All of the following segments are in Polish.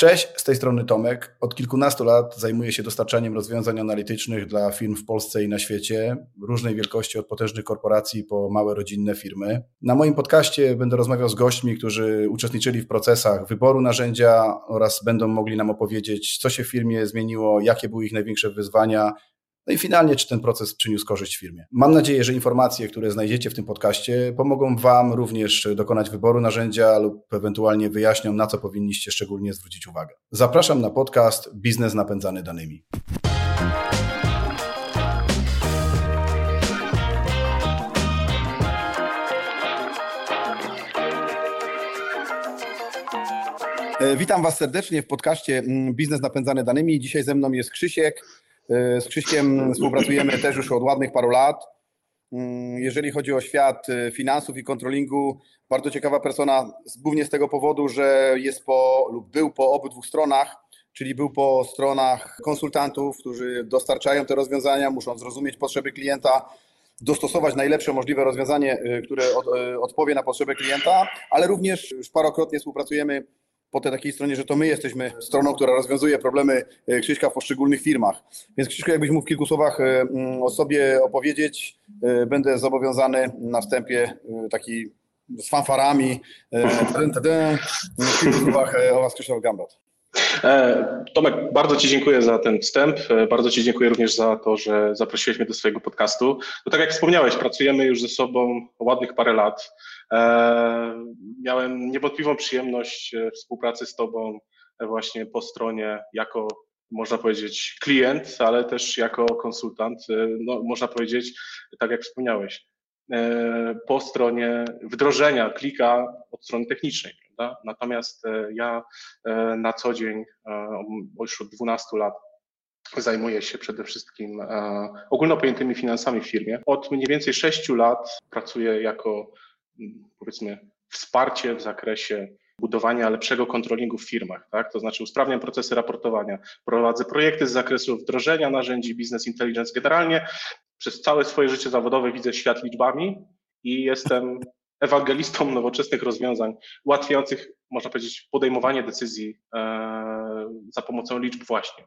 Cześć, z tej strony Tomek. Od kilkunastu lat zajmuję się dostarczaniem rozwiązań analitycznych dla firm w Polsce i na świecie, różnej wielkości od potężnych korporacji po małe rodzinne firmy. Na moim podcaście będę rozmawiał z gośćmi, którzy uczestniczyli w procesach wyboru narzędzia oraz będą mogli nam opowiedzieć, co się w firmie zmieniło, jakie były ich największe wyzwania, no i finalnie, czy ten proces przyniósł korzyść firmie. Mam nadzieję, że informacje, które znajdziecie w tym podcaście, pomogą Wam również dokonać wyboru narzędzia lub ewentualnie wyjaśnią, na co powinniście szczególnie zwrócić uwagę. Zapraszam na podcast Biznes napędzany danymi. E, witam Was serdecznie w podcaście mm, Biznes napędzany danymi. Dzisiaj ze mną jest Krzysiek. Z Krzyśkiem współpracujemy też już od ładnych paru lat. Mm, jeżeli chodzi o świat y, finansów i kontrolingu, bardzo ciekawa persona, głównie z tego powodu, że jest po lub był po obydwu stronach, czyli był po stronach konsultantów, którzy dostarczają te rozwiązania, muszą zrozumieć potrzeby klienta, dostosować najlepsze możliwe rozwiązanie, y, które y, odpowie na potrzeby klienta, ale również już parokrotnie współpracujemy po tej takiej stronie, że to my jesteśmy stroną, która rozwiązuje problemy e, Krzyśka w poszczególnych firmach. Więc Krzyśku, jakbyś mógł w kilku słowach e, mm, o sobie opowiedzieć, e, będę zobowiązany na wstępie taki z fanfarami. W kilku słowach o Was Krzysztof Gambot. Tomek, bardzo Ci dziękuję za ten wstęp. Bardzo Ci dziękuję również za to, że zaprosiłeś mnie do swojego podcastu. No tak jak wspomniałeś, pracujemy już ze sobą ładnych parę lat. E, miałem niewątpliwą przyjemność e, współpracy z Tobą e, właśnie po stronie jako można powiedzieć klient, ale też jako konsultant, no, można powiedzieć, tak jak wspomniałeś, po stronie wdrożenia klika od strony technicznej. Prawda? Natomiast ja na co dzień, już od 12 lat, zajmuję się przede wszystkim ogólnopojętymi finansami w firmie. Od mniej więcej 6 lat pracuję jako powiedzmy wsparcie w zakresie budowania lepszego kontrolingu w firmach, tak? to znaczy usprawniam procesy raportowania, prowadzę projekty z zakresu wdrożenia narzędzi business intelligence. Generalnie przez całe swoje życie zawodowe widzę świat liczbami i jestem ewangelistą nowoczesnych rozwiązań ułatwiających, można powiedzieć, podejmowanie decyzji e, za pomocą liczb właśnie.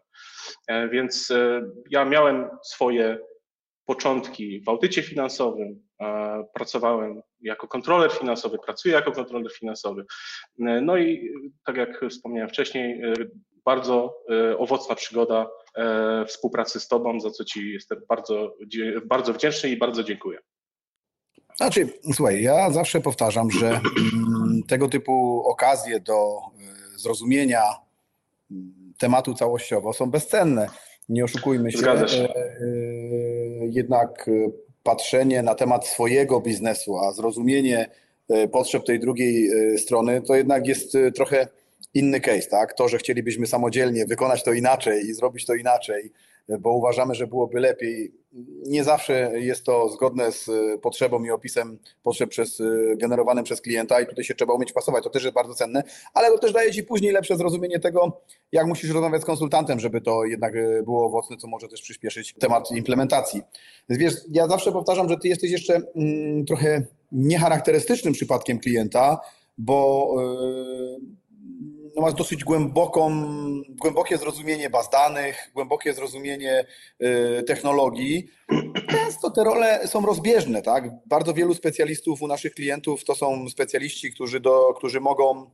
E, więc e, ja miałem swoje początki w audycie finansowym, pracowałem jako kontroler finansowy, pracuję jako kontroler finansowy. No i tak jak wspomniałem wcześniej, bardzo e, owocna przygoda e, współpracy z Tobą, za co Ci jestem bardzo, bardzo wdzięczny i bardzo dziękuję. Znaczy, słuchaj, ja zawsze powtarzam, że mm, tego typu okazje do e, zrozumienia mm, tematu całościowo są bezcenne. Nie oszukujmy się. się. Jednak patrzenie na temat swojego biznesu, a zrozumienie e, potrzeb tej drugiej e, strony, to jednak jest e, trochę inny case, tak? To, że chcielibyśmy samodzielnie wykonać to inaczej i zrobić to inaczej, bo uważamy, że byłoby lepiej. Nie zawsze jest to zgodne z potrzebą i opisem potrzeb przez, generowanym przez klienta i tutaj się trzeba umieć pasować. To też jest bardzo cenne, ale to też daje Ci później lepsze zrozumienie tego, jak musisz rozmawiać z konsultantem, żeby to jednak było owocne, co może też przyspieszyć temat implementacji. Więc wiesz, ja zawsze powtarzam, że Ty jesteś jeszcze mm, trochę niecharakterystycznym przypadkiem klienta, bo yy, no, masz dosyć głęboką, głębokie zrozumienie baz danych, głębokie zrozumienie y, technologii. Często te role są rozbieżne, tak? Bardzo wielu specjalistów u naszych klientów to są specjaliści, którzy, do, którzy mogą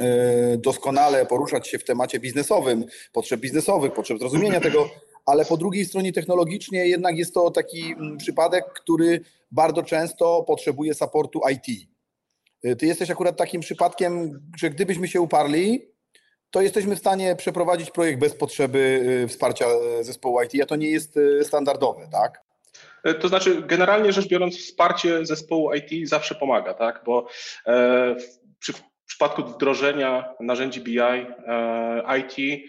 y, doskonale poruszać się w temacie biznesowym, potrzeb biznesowych, potrzeb zrozumienia tego, ale po drugiej stronie technologicznie jednak jest to taki mm, przypadek, który bardzo często potrzebuje supportu IT. Y, ty jesteś akurat takim przypadkiem, że gdybyśmy się uparli, to jesteśmy w stanie przeprowadzić projekt bez potrzeby y, wsparcia y, zespołu IT, a to nie jest standardowe, tak? E, to znaczy, generalnie rzecz biorąc, wsparcie zespołu IT zawsze pomaga, tak? Bo e, w, przy, w przypadku wdrożenia narzędzi BI, e, IT,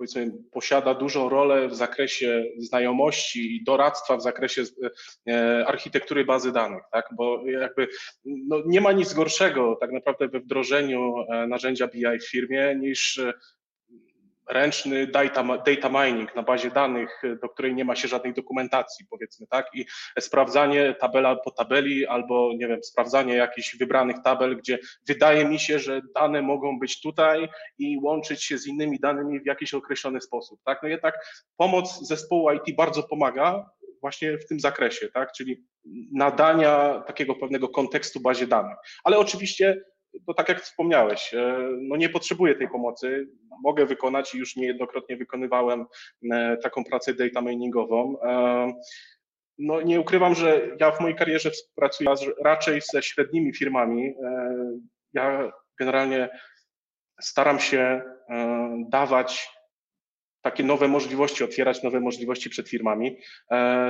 powiedzmy, posiada dużą rolę w zakresie znajomości i doradztwa w zakresie e, architektury bazy danych, tak? Bo jakby no, nie ma nic gorszego tak naprawdę we wdrożeniu e, narzędzia BI w firmie niż e, ręczny data, data mining na bazie danych, do której nie ma się żadnej dokumentacji, powiedzmy, tak? I sprawdzanie tabela po tabeli albo, nie wiem, sprawdzanie jakichś wybranych tabel, gdzie wydaje mi się, że dane mogą być tutaj i łączyć się z innymi danymi w jakiś określony sposób, tak? No jednak pomoc zespołu IT bardzo pomaga właśnie w tym zakresie, tak? Czyli nadania takiego pewnego kontekstu bazie danych. Ale oczywiście to tak jak wspomniałeś, e, no nie potrzebuję tej pomocy, mogę wykonać i już niejednokrotnie wykonywałem e, taką pracę data miningową. E, no nie ukrywam, że ja w mojej karierze współpracuję raczej ze średnimi firmami. Ja generalnie staram się dawać takie nowe możliwości, otwierać nowe możliwości przed firmami.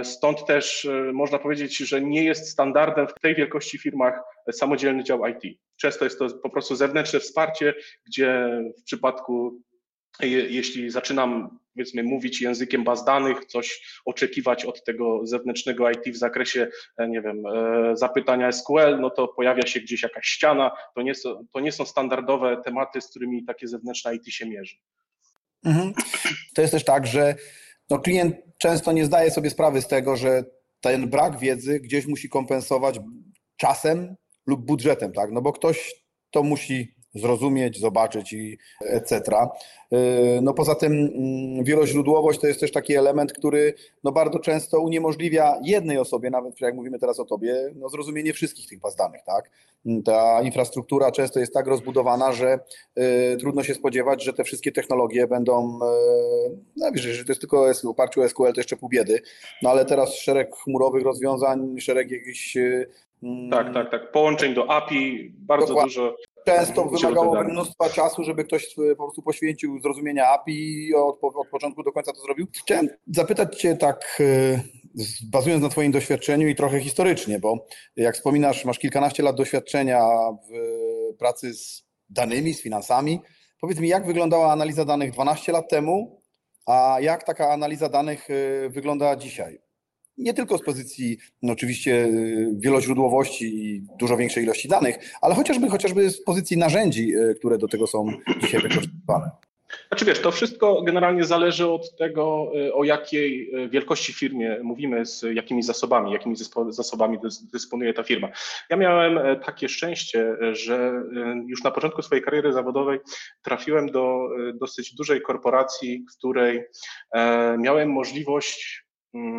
Stąd też można powiedzieć, że nie jest standardem w tej wielkości firmach samodzielny dział IT. Często jest to po prostu zewnętrzne wsparcie, gdzie w przypadku jeśli zaczynam, powiedzmy, mówić językiem baz danych, coś oczekiwać od tego zewnętrznego IT w zakresie, e, nie wiem, e, zapytania SQL, no to pojawia się gdzieś jakaś ściana. To nie są, to nie są standardowe tematy, z którymi takie zewnętrzne IT się mierzy. Mhm. To jest też tak, że no klient często nie zdaje sobie sprawy z tego, że ten brak wiedzy gdzieś musi kompensować czasem lub budżetem, tak? No bo ktoś to musi zrozumieć, zobaczyć i etc. Y, no poza tym mm, wieloźródłowość to jest też taki element, który no bardzo często uniemożliwia jednej osobie, nawet jak mówimy teraz o tobie, no zrozumienie wszystkich tych baz danych, tak? Ta infrastruktura często jest tak rozbudowana, że y, trudno się spodziewać, że te wszystkie technologie będą, y, no wiesz, że to jest tylko w oparciu o SQL to jeszcze pół biedy, no ale teraz szereg chmurowych rozwiązań, szereg jakichś tak, tak, tak. Połączeń do API, bardzo Dokładnie. dużo. Często wymagało mnóstwa czasu, żeby ktoś e, po prostu poświęcił zrozumienia API i od, od początku do końca to zrobił. Chciałem zapytać Cię tak, e, bazując na Twoim doświadczeniu i trochę historycznie, bo jak wspominasz, masz kilkanaście lat doświadczenia w pracy z danymi, z finansami. Powiedz mi, jak wyglądała analiza danych 12 lat temu, a jak taka analiza danych e, wygląda dzisiaj? Nie tylko z pozycji no oczywiście y, wieloźródłowości i dużo większej ilości danych, ale chociażby, chociażby z pozycji narzędzi, y, które do tego są dzisiaj wykorzystywane. Znaczy wiesz, to wszystko generalnie zależy od tego, y, o jakiej wielkości firmie mówimy, z jakimi zasobami, jakimi zasobami dysponuje ta firma. Ja miałem takie szczęście, że już na początku swojej kariery zawodowej trafiłem do dosyć dużej korporacji, w której miałem możliwość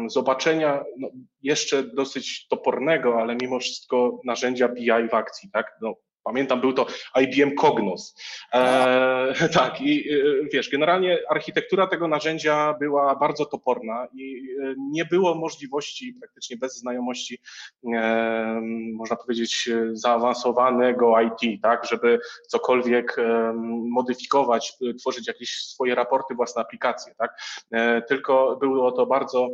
zobaczenia no, jeszcze dosyć topornego, ale mimo wszystko narzędzia BI w akcji, tak? No, pamiętam, był to IBM Cognos. E, tak, i e, wiesz, generalnie architektura tego narzędzia była bardzo toporna i e, nie było możliwości praktycznie bez znajomości, e, można powiedzieć, zaawansowanego IT, tak, żeby cokolwiek e, modyfikować, tworzyć jakieś swoje raporty, własne aplikacje, tak. E, tylko było to bardzo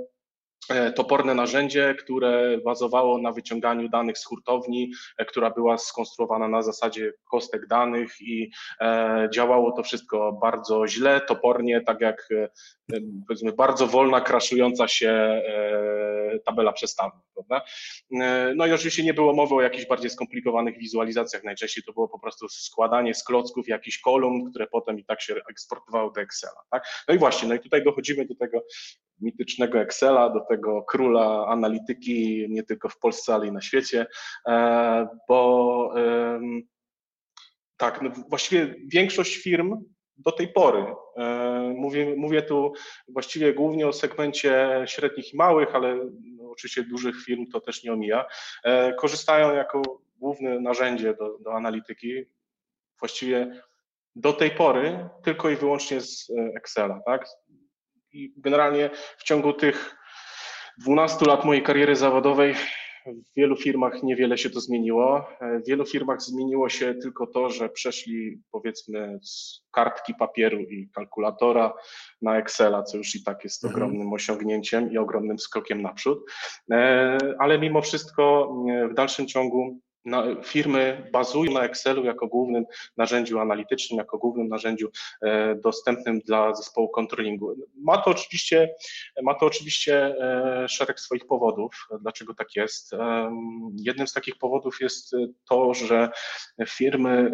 toporne narzędzie, które bazowało na wyciąganiu danych z hurtowni, e, która była skonstruowana na zasadzie kostek danych i e, działało to wszystko bardzo źle, topornie, tak jak powiedzmy bardzo wolna, kraszująca się tabela przestawna. Prawda? No i oczywiście nie było mowy o jakichś bardziej skomplikowanych wizualizacjach, najczęściej to było po prostu składanie z klocków jakichś kolumn, które potem i tak się eksportowały do Excela. Tak? No i właśnie, no i tutaj dochodzimy do tego mitycznego Excela, do tego króla analityki nie tylko w Polsce, ale i na świecie, e, bo tak, no właściwie większość firm do tej pory, e, mówię, mówię tu właściwie głównie o segmencie średnich i małych, ale no oczywiście dużych firm to też nie omija, e, korzystają jako główne narzędzie do, do analityki właściwie do tej pory tylko i wyłącznie z Excela, tak? I generalnie w ciągu tych 12 lat mojej kariery zawodowej w wielu firmach niewiele się to zmieniło. W wielu firmach zmieniło się tylko to, że przeszli powiedzmy z kartki papieru i kalkulatora na Excela, co już i tak jest mhm. ogromnym osiągnięciem i ogromnym skokiem naprzód. E, ale mimo wszystko w dalszym ciągu firmy bazują na Excelu jako głównym narzędziu analitycznym, jako głównym narzędziu e, dostępnym dla zespołu controllingu. Ma to oczywiście, ma to oczywiście e, szereg swoich powodów, dlaczego tak jest. Jednym z takich powodów jest to, że firmy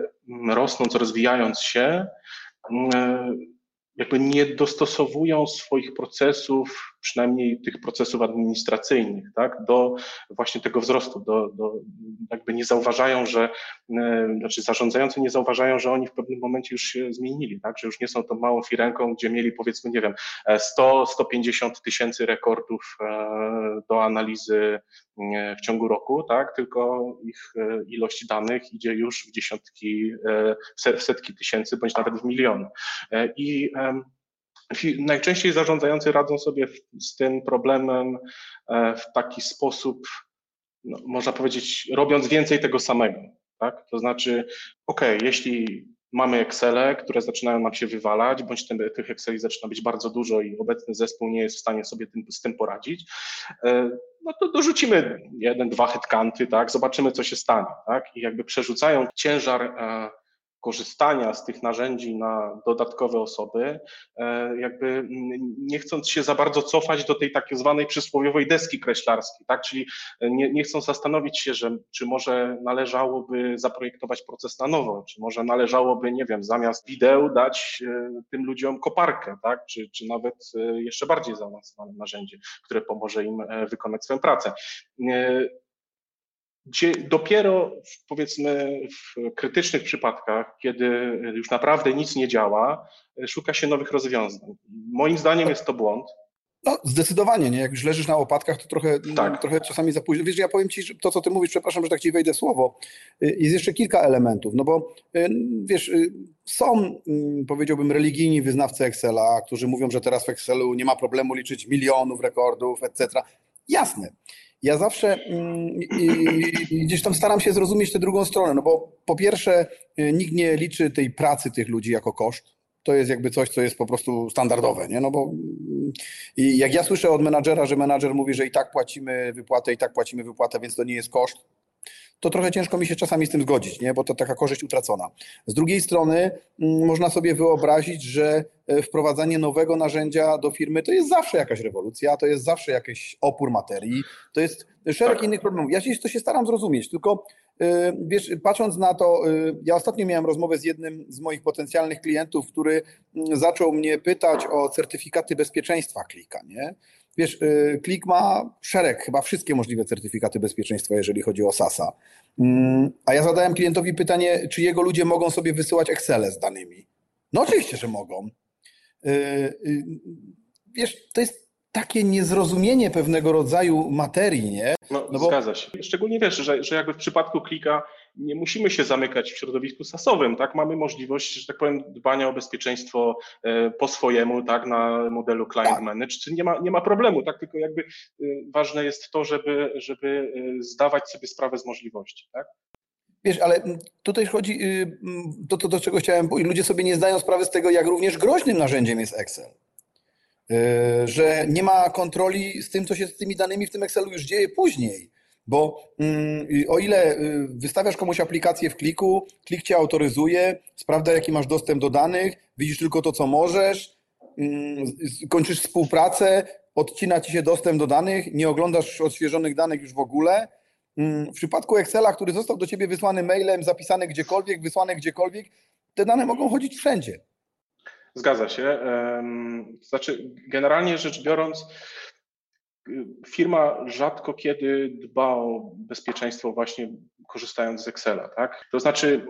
rosnąc, rozwijając się, jakby nie dostosowują swoich procesów, przynajmniej tych procesów administracyjnych, tak, do właśnie tego wzrostu, do, do jakby nie zauważają, że, e, znaczy zarządzający nie zauważają, że oni w pewnym momencie już się zmienili, tak, że już nie są tą małą firenką, gdzie mieli powiedzmy, nie wiem, 100-150 tysięcy rekordów e, do analizy w ciągu roku, tak, tylko ich e, ilość danych idzie już w dziesiątki, w setki tysięcy, bądź nawet w miliony. I Najczęściej zarządzający radzą sobie z tym problemem e, w taki sposób, no, można powiedzieć, robiąc więcej tego samego. Tak? To znaczy, OK, jeśli mamy Excele, które zaczynają nam się wywalać, bądź tym, tych Exceli zaczyna być bardzo dużo i obecny zespół nie jest w stanie sobie tym, z tym poradzić, e, no to dorzucimy jeden, dwa headcounty, tak, zobaczymy, co się stanie, tak, i jakby przerzucają ciężar e, korzystania z tych narzędzi na dodatkowe osoby, e, jakby nie chcąc się za bardzo cofać do tej tak zwanej przysłowiowej deski kreślarskiej, tak? Czyli nie, nie chcą zastanowić się, że czy może należałoby zaprojektować proces na nowo, czy może należałoby, nie wiem, zamiast wideo dać e, tym ludziom koparkę, tak? Czy, czy nawet e, jeszcze bardziej zaawansowane narzędzie, które pomoże im wykonać swoją pracę gdzie dopiero w, powiedzmy w krytycznych przypadkach, kiedy już naprawdę nic nie działa, szuka się nowych rozwiązań. Moim zdaniem jest to błąd. No, zdecydowanie, nie? Jak już leżysz na łopatkach, to trochę, tak. trochę czasami za późno. Wiesz, ja powiem Ci, że to, co Ty mówisz, przepraszam, że tak Ci wejdę słowo, y, jest jeszcze kilka elementów, no bo y, wiesz, y, są, powiedziałbym, religijni wyznawcy Excela, którzy mówią, że teraz w Excelu nie ma problemu liczyć milionów rekordów, etc. Jasne ja zawsze mm, gdzieś tam staram się zrozumieć tę drugą stronę, no bo po pierwsze y, nikt nie liczy tej pracy tych ludzi jako koszt. To jest jakby coś, co jest po prostu standardowe, nie? No bo mm, i jak ja słyszę od menadżera, że menadżer mówi, że i tak płacimy wypłatę, i tak płacimy wypłatę, więc to nie jest koszt, to trochę ciężko mi się czasami z tym zgodzić, nie? bo to taka korzyść utracona. Z drugiej strony mm, można sobie wyobrazić, że e, wprowadzanie nowego narzędzia do firmy to jest zawsze jakaś rewolucja, to jest zawsze jakiś opór materii, to jest szereg tak. innych problemów. Ja się to się staram zrozumieć, tylko e, wiesz, patrząc na to, e, ja ostatnio miałem rozmowę z jednym z moich potencjalnych klientów, który mm, zaczął mnie pytać o certyfikaty bezpieczeństwa klika, nie? Wiesz, y, Klik ma szereg, chyba wszystkie możliwe certyfikaty bezpieczeństwa, jeżeli chodzi o SASA. Mm, a ja zadałem klientowi pytanie, czy jego ludzie mogą sobie wysyłać Excel z danymi. No oczywiście, że mogą. Y, y, wiesz, to jest takie niezrozumienie pewnego rodzaju materii, nie? No, no bo... Zgadza się. Szczególnie wiesz, że, że jakby w przypadku klika nie musimy się zamykać w środowisku sasowym, tak? Mamy możliwość, że tak powiem, dbania o bezpieczeństwo e, po swojemu, tak, na modelu client tak. manage, czyli nie ma, nie ma problemu, tak? Tylko jakby e, ważne jest to, żeby, żeby e, zdawać sobie sprawę z możliwości, tak? Wiesz, ale tutaj chodzi y, to, to, do czego chciałem powiedzieć. Ludzie sobie nie zdają sprawy z tego, jak również groźnym narzędziem jest Excel. Że nie ma kontroli z tym, co się z tymi danymi w tym Excelu już dzieje później. Bo mm, o ile y, wystawiasz komuś aplikację w kliku, klik cię autoryzuje, sprawdza jaki masz dostęp do danych, widzisz tylko to, co możesz, mm, kończysz współpracę, odcina ci się dostęp do danych, nie oglądasz odświeżonych danych już w ogóle. Mm, w przypadku Excela, który został do ciebie wysłany mailem, zapisany gdziekolwiek, wysłany gdziekolwiek, te dane mogą chodzić wszędzie. Zgadza się. Znaczy, generalnie rzecz biorąc, firma rzadko kiedy dba o bezpieczeństwo właśnie korzystając z Excela, tak? To znaczy,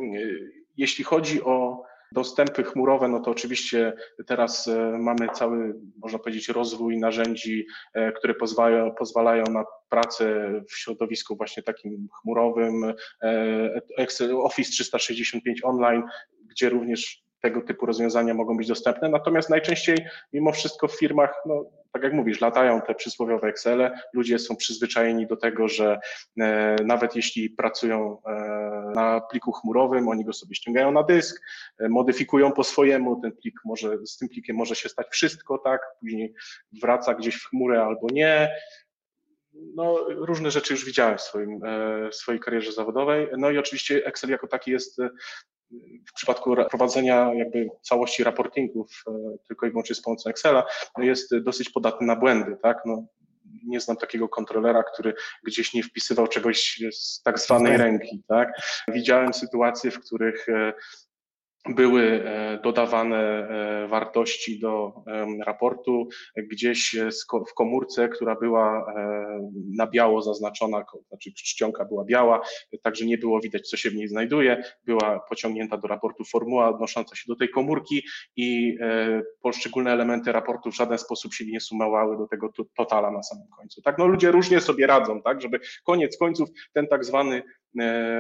jeśli chodzi o dostępy chmurowe, no to oczywiście teraz e, mamy cały, można powiedzieć, rozwój narzędzi, e, które pozwalają, pozwalają na pracę w środowisku właśnie takim chmurowym, e, Office 365 online, gdzie również tego typu rozwiązania mogą być dostępne. Natomiast najczęściej mimo wszystko w firmach, no, tak jak mówisz, latają te przysłowiowe Excele, ludzie są przyzwyczajeni do tego, że e, nawet jeśli pracują e, na pliku chmurowym, oni go sobie ściągają na dysk, e, modyfikują po swojemu, ten plik może, z tym plikiem może się stać wszystko, tak, później wraca gdzieś w chmurę albo nie, no, różne rzeczy już widziałem w, swoim, e, w swojej karierze zawodowej. No i oczywiście Excel jako taki jest w przypadku prowadzenia jakby całości raportingów e, tylko i wyłącznie z pomocą Excela, no jest dosyć podatny na błędy, tak? No, nie znam takiego kontrolera, który gdzieś nie wpisywał czegoś z tak zwanej ręki, tak? Widziałem sytuacje, w których e, były e, dodawane e, wartości do raportu gdzieś w komórce, która była e, na biało zaznaczona, znaczy czcionka była biała, także nie było widać, co się w niej znajduje. Była pociągnięta do raportu formuła odnosząca się do tej komórki i poszczególne elementy raportu w żaden sposób się nie sumowały do tego totala na samym końcu. Tak, no ludzie różnie sobie radzą, tak, żeby koniec końców ten tak zwany E,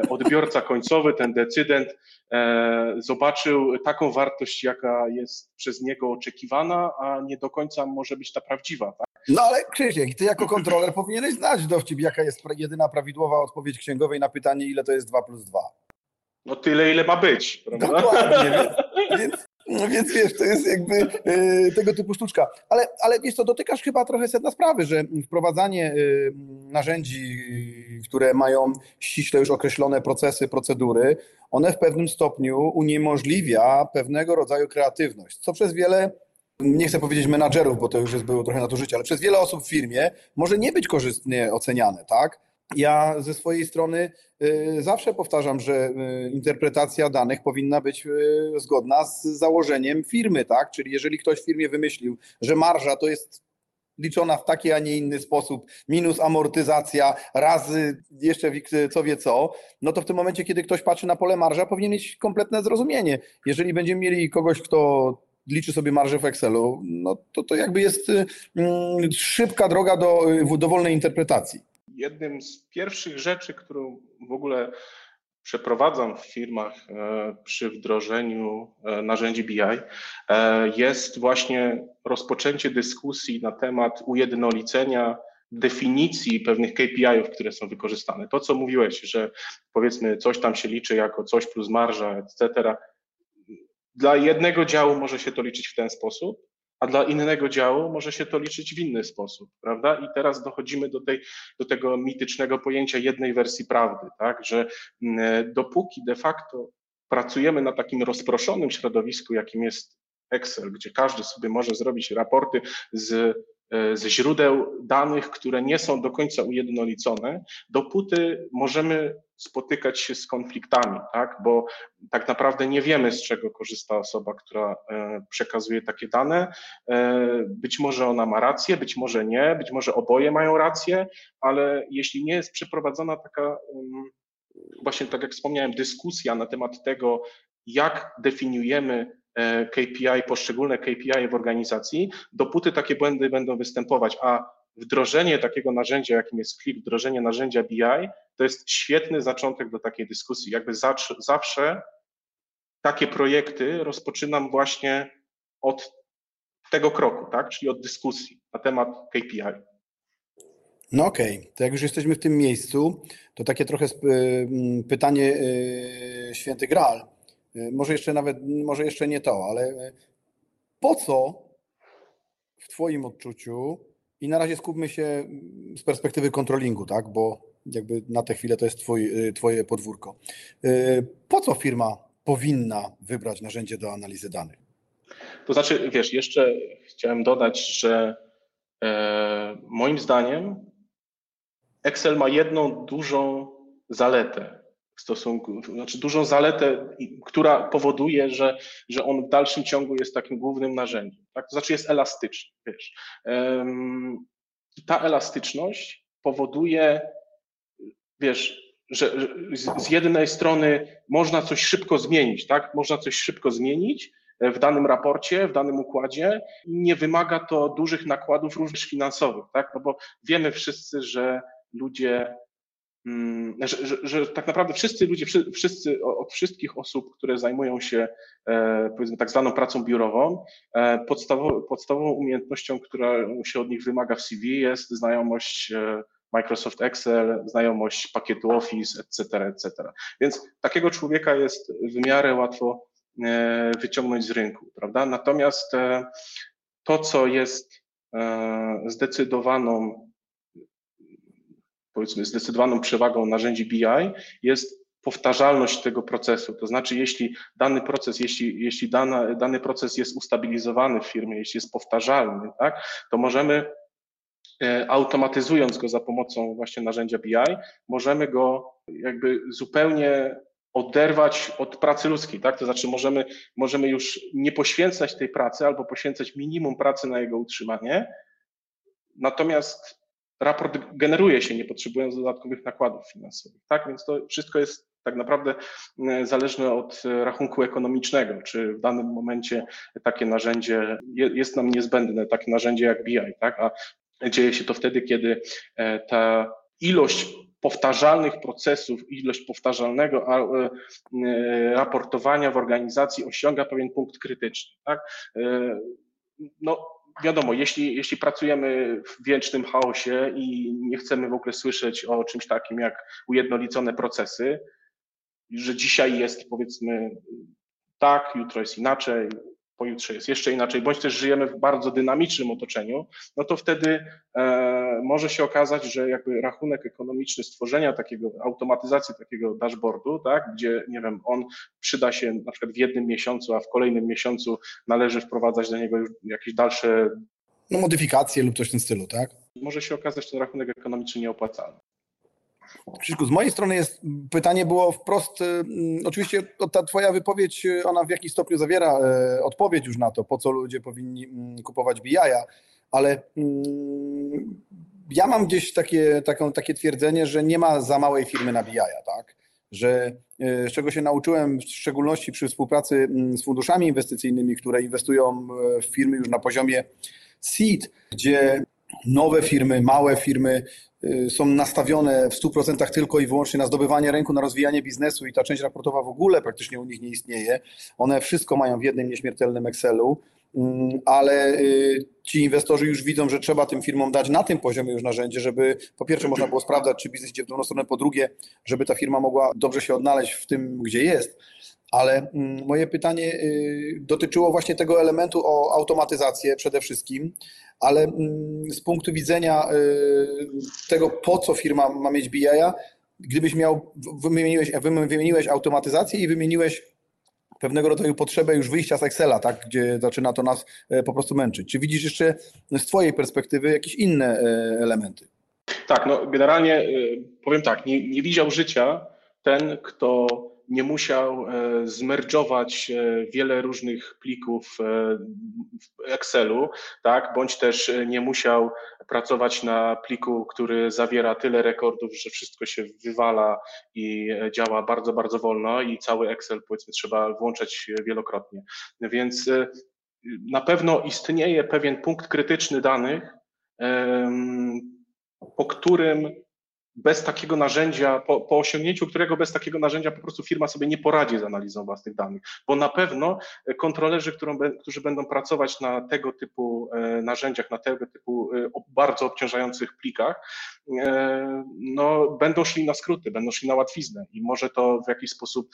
odbiorca końcowy, ten decydent e, zobaczył taką wartość, jaka jest przez niego oczekiwana, a nie do końca może być ta prawdziwa. Tak? No ale Krzysiek, ty jako kontroler powinieneś znać dowcip, jaka jest jedyna prawidłowa odpowiedź księgowej na pytanie, ile to jest 2 plus 2. No tyle, ile ma być. Prawda? Dokładnie, więc, więc, no więc wiesz, to jest jakby e, tego typu sztuczka. Ale, ale wiesz to dotykasz chyba trochę sedna sprawy, że wprowadzanie e, narzędzi, które mają ściśle już określone procesy, procedury, one w pewnym stopniu uniemożliwia pewnego rodzaju kreatywność, co przez wiele nie chcę powiedzieć menadżerów, bo to już jest było trochę nadużycie, ale przez wiele osób w firmie może nie być korzystnie oceniane, tak? Ja ze swojej strony y, zawsze powtarzam, że y, interpretacja danych powinna być y, zgodna z założeniem firmy, tak? Czyli jeżeli ktoś w firmie wymyślił, że marża to jest liczona w taki, a nie inny sposób, minus amortyzacja, razy jeszcze co wie co, no to w tym momencie, kiedy ktoś patrzy na pole marża, powinien mieć kompletne zrozumienie. Jeżeli będziemy mieli kogoś, kto liczy sobie marżę w Excelu, no to to jakby jest mm, szybka droga do dowolnej interpretacji jednym z pierwszych rzeczy, którą w ogóle przeprowadzam w firmach e, przy wdrożeniu e, narzędzi BI, e, jest właśnie rozpoczęcie dyskusji na temat ujednolicenia definicji pewnych KPI-ów, które są wykorzystane. To, co mówiłeś, że powiedzmy coś tam się liczy jako coś plus marża, etc. Dla jednego działu może się to liczyć w ten sposób, a dla innego działu może się to liczyć w inny sposób, prawda? I teraz dochodzimy do, tej, do tego mitycznego pojęcia jednej wersji prawdy, tak? Że mm, dopóki de facto pracujemy na takim rozproszonym środowisku, jakim jest Excel, gdzie każdy sobie może zrobić raporty z ze źródeł danych, które nie są do końca ujednolicone, dopóty możemy spotykać się z konfliktami, tak? bo tak naprawdę nie wiemy, z czego korzysta osoba, która e, przekazuje takie dane. E, być może ona ma rację, być może nie, być może oboje mają rację, ale jeśli nie jest przeprowadzona taka, właśnie tak jak wspomniałem, dyskusja na temat tego, jak definiujemy E, KPI, poszczególne KPI w organizacji, dopóty takie błędy będą występować, a wdrożenie takiego narzędzia, jakim jest Click, wdrożenie narzędzia BI, to jest świetny zaczątek do takiej dyskusji. Jakby zawsze, takie projekty rozpoczynam właśnie od tego kroku, tak? czyli od dyskusji na temat KPI. No okej, okay. to jak już jesteśmy w tym miejscu, to takie trochę pytanie e, święty Graal. E, może jeszcze nawet, może jeszcze nie to, ale e, po co w Twoim odczuciu, i na razie skupmy się mm, z perspektywy kontrolingu, tak, bo jakby na tę chwilę to jest twój, e, Twoje podwórko. Po co firma powinna wybrać narzędzie do analizy danych? To znaczy, wiesz, jeszcze chciałem dodać, że e, moim zdaniem Excel ma jedną dużą zaletę w stosunku, znaczy dużą zaletę, która powoduje, że, że on w dalszym ciągu jest takim głównym narzędziem. Tak? To znaczy jest elastyczny. Wiesz. Ta elastyczność powoduje, wiesz, że z jednej strony można coś szybko zmienić, tak? Można coś szybko zmienić w danym raporcie, w danym układzie. Nie wymaga to dużych nakładów również finansowych, tak? No bo wiemy wszyscy, że ludzie że, że, że, tak naprawdę wszyscy ludzie, wszyscy, od wszystkich osób, które zajmują się e, powiedzmy tak zwaną pracą biurową, e, podstawową, podstawową umiejętnością, która się od nich wymaga w CV jest znajomość e, Microsoft Excel, znajomość pakietu Office, etc., etc. Więc takiego człowieka jest w miarę łatwo wyciągnąć z rynku, prawda? Natomiast to, co jest zdecydowaną powiedzmy zdecydowaną przewagą narzędzi BI jest powtarzalność tego procesu. To znaczy, jeśli dany proces, jeśli, jeśli dana, dany proces jest ustabilizowany w firmie, jeśli jest powtarzalny, tak, to możemy e, automatyzując go za pomocą właśnie narzędzia BI, możemy go jakby zupełnie oderwać od pracy ludzkiej, tak? To znaczy możemy, możemy już nie poświęcać tej pracy albo poświęcać minimum pracy na jego utrzymanie, natomiast raport generuje się, nie potrzebując dodatkowych nakładów finansowych, tak? Więc to wszystko jest tak naprawdę e, zależne od rachunku ekonomicznego, czy w danym momencie takie narzędzie jest nam niezbędne, takie narzędzie jak BI, tak? A dzieje się to wtedy, kiedy e, ta ilość powtarzalnych procesów, ilość powtarzalnego e, raportowania w organizacji osiąga pewien punkt krytyczny. Tak? No, wiadomo, jeśli, jeśli pracujemy w wiecznym chaosie i nie chcemy w ogóle słyszeć o czymś takim jak ujednolicone procesy, że dzisiaj jest powiedzmy tak, jutro jest inaczej, pojutrze jest jeszcze inaczej, bądź też żyjemy w bardzo dynamicznym otoczeniu, no to wtedy e, może się okazać, że jakby rachunek ekonomiczny stworzenia takiego, automatyzacji takiego dashboardu, tak, gdzie nie wiem, on przyda się na przykład w jednym miesiącu, a w kolejnym miesiącu należy wprowadzać do niego już jakieś dalsze no, modyfikacje lub coś w tym stylu, tak? Może się okazać ten rachunek ekonomiczny nieopłacalny. Krzyszku, z mojej strony jest pytanie było wprost, y, oczywiście ta twoja wypowiedź, y, ona w jakiś stopniu zawiera y, odpowiedź już na to, po co ludzie powinni mm, kupować BI, ale mm, ja mam gdzieś takie, taką, takie twierdzenie, że nie ma za małej firmy na BI, tak? Że z czego się nauczyłem, w szczególności przy współpracy mm, z funduszami inwestycyjnymi, które inwestują w firmy już na poziomie seed, gdzie nowe firmy, małe firmy Y, są nastawione w 100% tylko i wyłącznie na zdobywanie rynku, na rozwijanie biznesu i ta część raportowa w ogóle praktycznie u nich nie istnieje. One wszystko mają w jednym nieśmiertelnym Excelu, mm, ale y, ci inwestorzy już widzą, że trzeba tym firmom dać na tym poziomie już narzędzie, żeby po pierwsze można było sprawdzać, czy biznes idzie w dobrą stronę, po drugie, żeby ta firma mogła dobrze się odnaleźć w tym, gdzie jest. Ale mm, moje pytanie y, dotyczyło właśnie tego elementu o automatyzację przede wszystkim, ale mm, z punktu widzenia y, tego, po co firma ma mieć BI, gdybyś miał, wymieniłeś, wymieniłeś automatyzację i wymieniłeś pewnego rodzaju potrzebę już wyjścia z Excela, tak, gdzie zaczyna to nas e, po prostu męczyć. Czy widzisz jeszcze z Twojej perspektywy jakieś inne e, elementy? Tak, no generalnie y, powiem tak, nie, nie widział życia ten, kto nie musiał e, zmerdżować e, wiele różnych plików e, w Excelu, tak, bądź też nie musiał pracować na pliku, który zawiera tyle rekordów, że wszystko się wywala i działa bardzo, bardzo wolno i cały Excel powiedzmy trzeba włączać wielokrotnie. Więc na pewno istnieje pewien punkt krytyczny danych, po którym bez takiego narzędzia, po, po, osiągnięciu którego bez takiego narzędzia po prostu firma sobie nie poradzi z analizą własnych danych, bo na pewno kontrolerzy, którą, którzy będą pracować na tego typu e, narzędziach, na tego typu e, bardzo obciążających plikach, e, no, będą szli na skróty, będą szli na łatwiznę i może to w jakiś sposób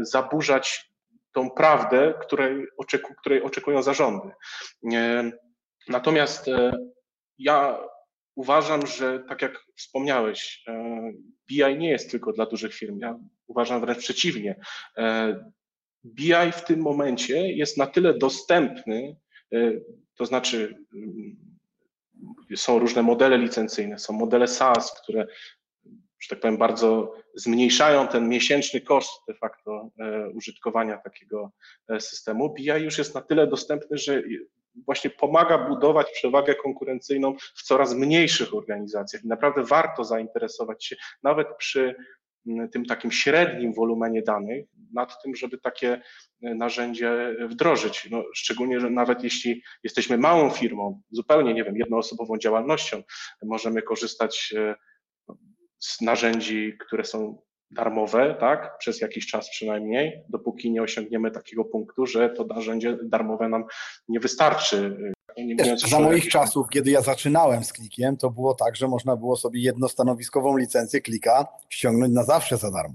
zaburzać tą prawdę, której, której oczekują zarządy. Natomiast ja uważam, że tak jak wspomniałeś, e, BI nie jest tylko dla dużych firm. Ja uważam wręcz przeciwnie. E, BI w tym momencie jest na tyle dostępny, e, to znaczy mm, są różne modele licencyjne, są modele SaaS, które, że tak powiem, bardzo zmniejszają ten miesięczny koszt de facto użytkowania takiego systemu. BI już jest na tyle dostępny, że właśnie pomaga budować przewagę konkurencyjną w coraz mniejszych organizacjach. I naprawdę warto zainteresować się nawet przy mm, tym takim średnim wolumenie danych nad tym, żeby takie e, narzędzie wdrożyć. No, szczególnie, że nawet jeśli jesteśmy małą firmą, zupełnie, nie wiem, jednoosobową działalnością, możemy korzystać e, z narzędzi, które są darmowe, tak, przez jakiś czas przynajmniej, dopóki nie osiągniemy takiego punktu, że to narzędzie darmowe nam nie wystarczy. Nie Wiesz, za moich czasów, kiedy ja zaczynałem z klikiem, to było tak, że można było sobie jednostanowiskową licencję klika ściągnąć na zawsze za darmo.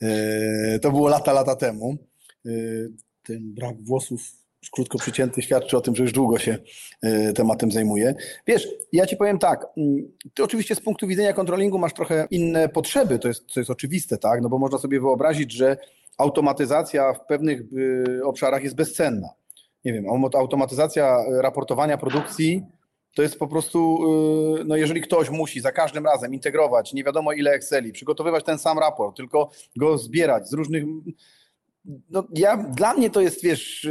Yy, to było lata, lata temu. Yy, ten brak włosów krótko przycięty świadczy o tym, że już długo się e, tematem zajmuje. Wiesz, ja ci powiem tak, mm, ty oczywiście z punktu widzenia kontrolingu masz trochę inne potrzeby, to jest, to jest oczywiste, tak, no bo można sobie wyobrazić, że automatyzacja w pewnych e, obszarach jest bezcenna. Nie wiem, automatyzacja raportowania produkcji to jest po prostu, yy, no jeżeli ktoś musi za każdym razem integrować nie wiadomo ile Exceli, przygotowywać ten sam raport, tylko go zbierać z różnych no ja, dla mnie to jest, wiesz,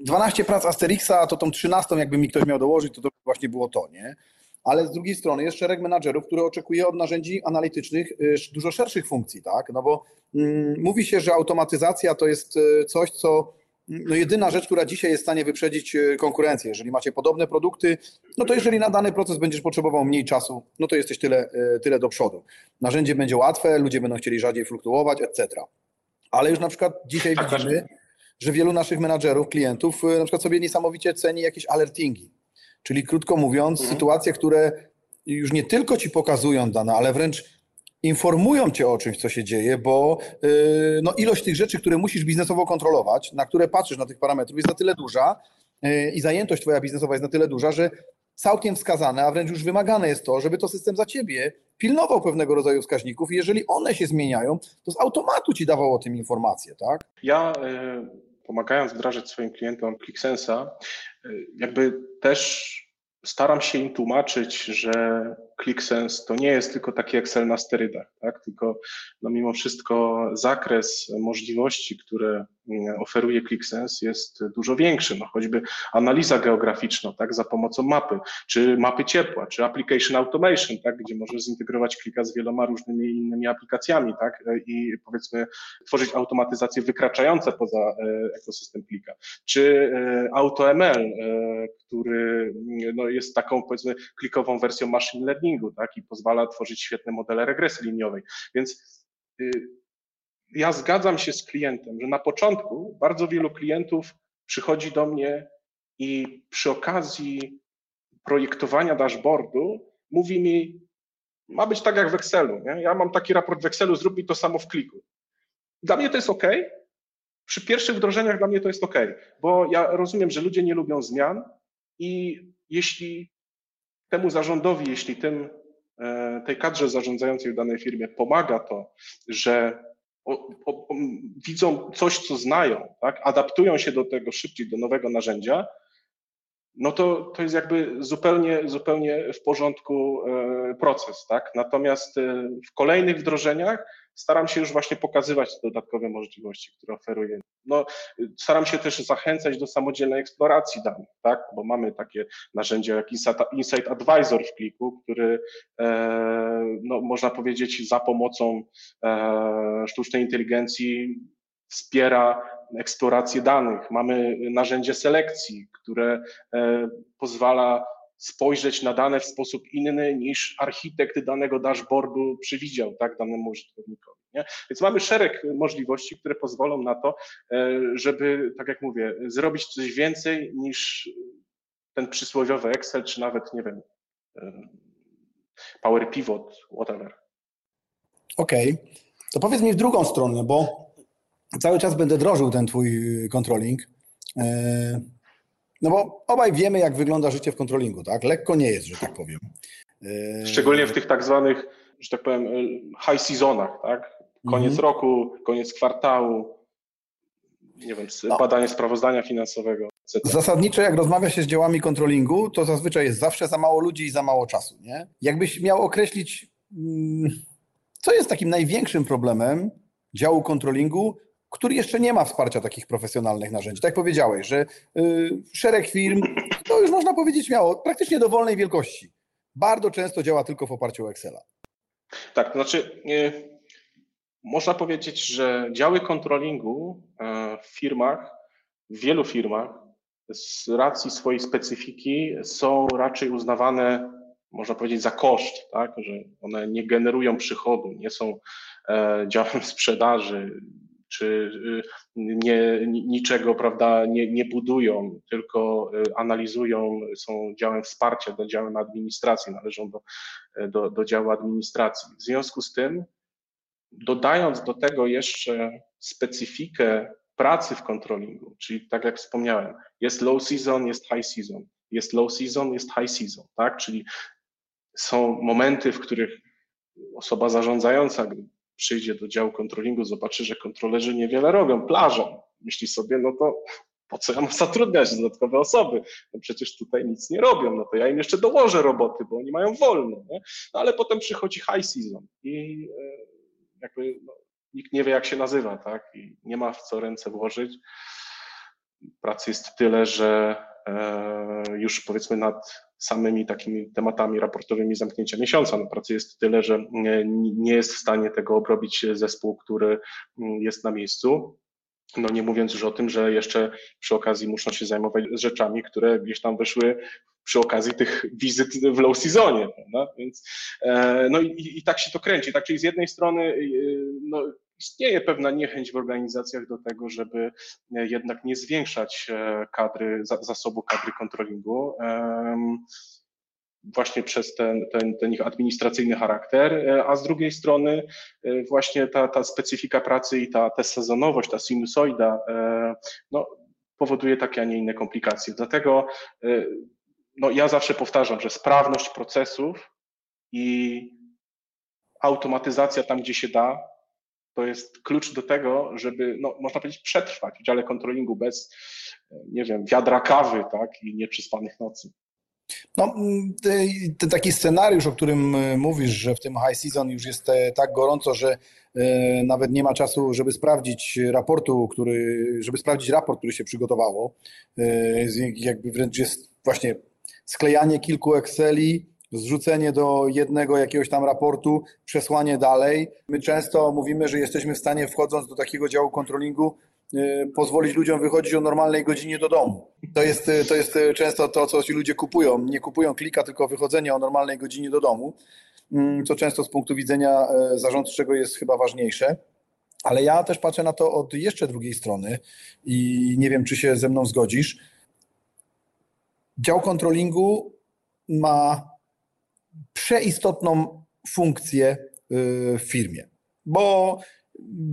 12 prac Asterixa, to tą 13 jakby mi ktoś miał dołożyć, to to właśnie było to, nie? Ale z drugiej strony jest szereg menadżerów, które oczekuje od narzędzi analitycznych dużo szerszych funkcji, tak? No bo mm, mówi się, że automatyzacja to jest coś, co no jedyna rzecz, która dzisiaj jest w stanie wyprzedzić konkurencję. Jeżeli macie podobne produkty, no to jeżeli na dany proces będziesz potrzebował mniej czasu, no to jesteś tyle, tyle do przodu. Narzędzie będzie łatwe, ludzie będą chcieli rzadziej fluktuować, etc. Ale już na przykład dzisiaj tak, widzimy, że wielu naszych menadżerów, klientów na przykład sobie niesamowicie ceni jakieś alertingi. Czyli krótko mówiąc, mhm. sytuacje, które już nie tylko ci pokazują dane, ale wręcz informują cię o czymś, co się dzieje, bo yy, no, ilość tych rzeczy, które musisz biznesowo kontrolować, na które patrzysz na tych parametrów, jest na tyle duża yy, i zajętość twoja biznesowa jest na tyle duża, że całkiem wskazane, a wręcz już wymagane jest to, żeby to system za ciebie pilnował pewnego rodzaju wskaźników i jeżeli one się zmieniają, to z automatu ci dawał o tym informacje, tak? Ja y, pomagając wdrażać swoim klientom ClickSense'a, y, jakby też staram się im tłumaczyć, że ClickSense to nie jest tylko taki Excel na sterydach, tak? tylko no mimo wszystko zakres możliwości, które oferuje ClickSense jest dużo większy, no choćby analiza geograficzna, tak, za pomocą mapy, czy mapy ciepła, czy application automation, tak, gdzie możesz zintegrować klika z wieloma różnymi innymi aplikacjami, tak, i powiedzmy tworzyć automatyzacje wykraczające poza e, ekosystem klika, czy e, AutoML, e, który no, jest taką powiedzmy klikową wersją machine learningu, tak, i pozwala tworzyć świetne modele regresji liniowej, więc y, ja zgadzam się z klientem, że na początku bardzo wielu klientów przychodzi do mnie i przy okazji projektowania dashboardu mówi mi, ma być tak jak w Excelu. Nie? Ja mam taki raport w Excelu, zrób mi to samo w kliku. Dla mnie to jest OK. Przy pierwszych wdrożeniach dla mnie to jest OK, bo ja rozumiem, że ludzie nie lubią zmian i jeśli temu zarządowi, jeśli tym, e, tej kadrze zarządzającej w danej firmie pomaga to, że o, o, widzą coś, co znają, tak? adaptują się do tego szybciej, do nowego narzędzia, no to, to jest jakby zupełnie, zupełnie w porządku e, proces. Tak? Natomiast e, w kolejnych wdrożeniach staram się już właśnie pokazywać te dodatkowe możliwości, które oferuje. No, staram się też zachęcać do samodzielnej eksploracji danych, tak? bo mamy takie narzędzia jak Insight Advisor w Kliku, który e, no, można powiedzieć za pomocą e, sztucznej inteligencji wspiera eksplorację danych. Mamy narzędzie selekcji, które e, pozwala spojrzeć na dane w sposób inny niż architekt danego dashboardu przewidział tak, danemu użytkownikowi. Nie? Więc mamy szereg możliwości, które pozwolą na to, e, żeby, tak jak mówię, zrobić coś więcej niż ten przysłowiowy Excel, czy nawet, nie wiem, e, Power Pivot, whatever. Okej, okay. to powiedz mi w drugą stronę, bo cały czas będę drożył ten twój controlling. E, no bo obaj wiemy, jak wygląda życie w kontrolingu, tak? Lekko nie jest, że tak powiem. Szczególnie w tych tak zwanych, że tak powiem, high seasonach, tak? Koniec mhm. roku, koniec kwartału, nie wiem, no. badanie sprawozdania finansowego. Etc. Zasadniczo, jak rozmawia się z działami kontrolingu, to zazwyczaj jest zawsze za mało ludzi i za mało czasu. Nie? Jakbyś miał określić, mm, co jest takim największym problemem działu kontrolingu, który jeszcze nie ma wsparcia takich profesjonalnych narzędzi. Tak jak powiedziałeś, że y, szereg firm, to już można powiedzieć miało, praktycznie dowolnej wielkości. Bardzo często działa tylko w oparciu o Excela. Tak, to znaczy y, można powiedzieć, że działy kontrolingu e, w firmach, w wielu firmach z racji swojej specyfiki są raczej uznawane, można powiedzieć, za koszt, tak? że one nie generują przychodu, nie są e, działem sprzedaży, czy y, nie, niczego prawda, nie, nie budują, tylko y, analizują, są działem wsparcia, do działem administracji, należą do, do, do działu administracji. W związku z tym, dodając do tego jeszcze specyfikę pracy w kontrolingu, czyli tak jak wspomniałem, jest low season, jest high season, jest low season, jest high season, tak? Czyli są momenty, w których osoba zarządzająca, przyjdzie do działu kontrolingu, zobaczy, że kontrolerzy niewiele robią, plażą, myśli sobie, no to po co ja mam zatrudniać dodatkowe osoby? No przecież tutaj nic nie robią, no to ja im jeszcze dołożę roboty, bo oni mają wolne. Nie? No ale potem przychodzi high season i e, jakby no, nikt nie wie, jak się nazywa, tak? I nie ma w co ręce włożyć. Pracy jest tyle, że e, już powiedzmy nad samymi takimi tematami raportowymi zamknięcia miesiąca. No, pracy jest tyle, że nie, nie jest w stanie tego obrobić zespół, który mm, jest na miejscu. No nie mówiąc już o tym, że jeszcze przy okazji muszą się zajmować rzeczami, które gdzieś tam wyszły przy okazji tych wizyt w low seasonie, prawda? Więc e, no i, i tak się to kręci, tak? Czyli z jednej strony e, no, istnieje pewna niechęć w organizacjach do tego, żeby jednak nie zwiększać e, kadry, zasobu kadry kontrolingu właśnie przez ten, ten, ten ich administracyjny charakter, e, a z drugiej strony e, właśnie ta, ta specyfika pracy i ta, ta sezonowość, ta sinusoida e, no, powoduje takie, a nie inne komplikacje. Dlatego no, ja zawsze powtarzam, że sprawność procesów i automatyzacja tam, gdzie się da, to jest klucz do tego, żeby, no, można powiedzieć, przetrwać w dziale kontrolingu bez, nie wiem, wiadra kawy, tak, i nieprzyspanych nocy. No, ten taki scenariusz, o którym e, mówisz, że w tym high season już jest e, tak gorąco, że e, nawet nie ma czasu, żeby sprawdzić raportu, który, żeby sprawdzić raport, który się przygotowało. Jakby wręcz jest właśnie sklejanie kilku Exceli, zrzucenie do jednego jakiegoś tam raportu, przesłanie dalej. My często mówimy, że jesteśmy w stanie, wchodząc do takiego działu kontrolingu, Y, pozwolić ludziom wychodzić o normalnej godzinie do domu. To jest, y, to jest y, często to, co ci ludzie kupują. Nie kupują klika, tylko wychodzenia o normalnej godzinie do domu, mm, co często z punktu widzenia zarządczego jest chyba ważniejsze. Ale ja też patrzę na to od jeszcze drugiej strony i nie wiem, czy się ze mną zgodzisz. Dział kontrolingu ma przeistotną funkcję w firmie, bo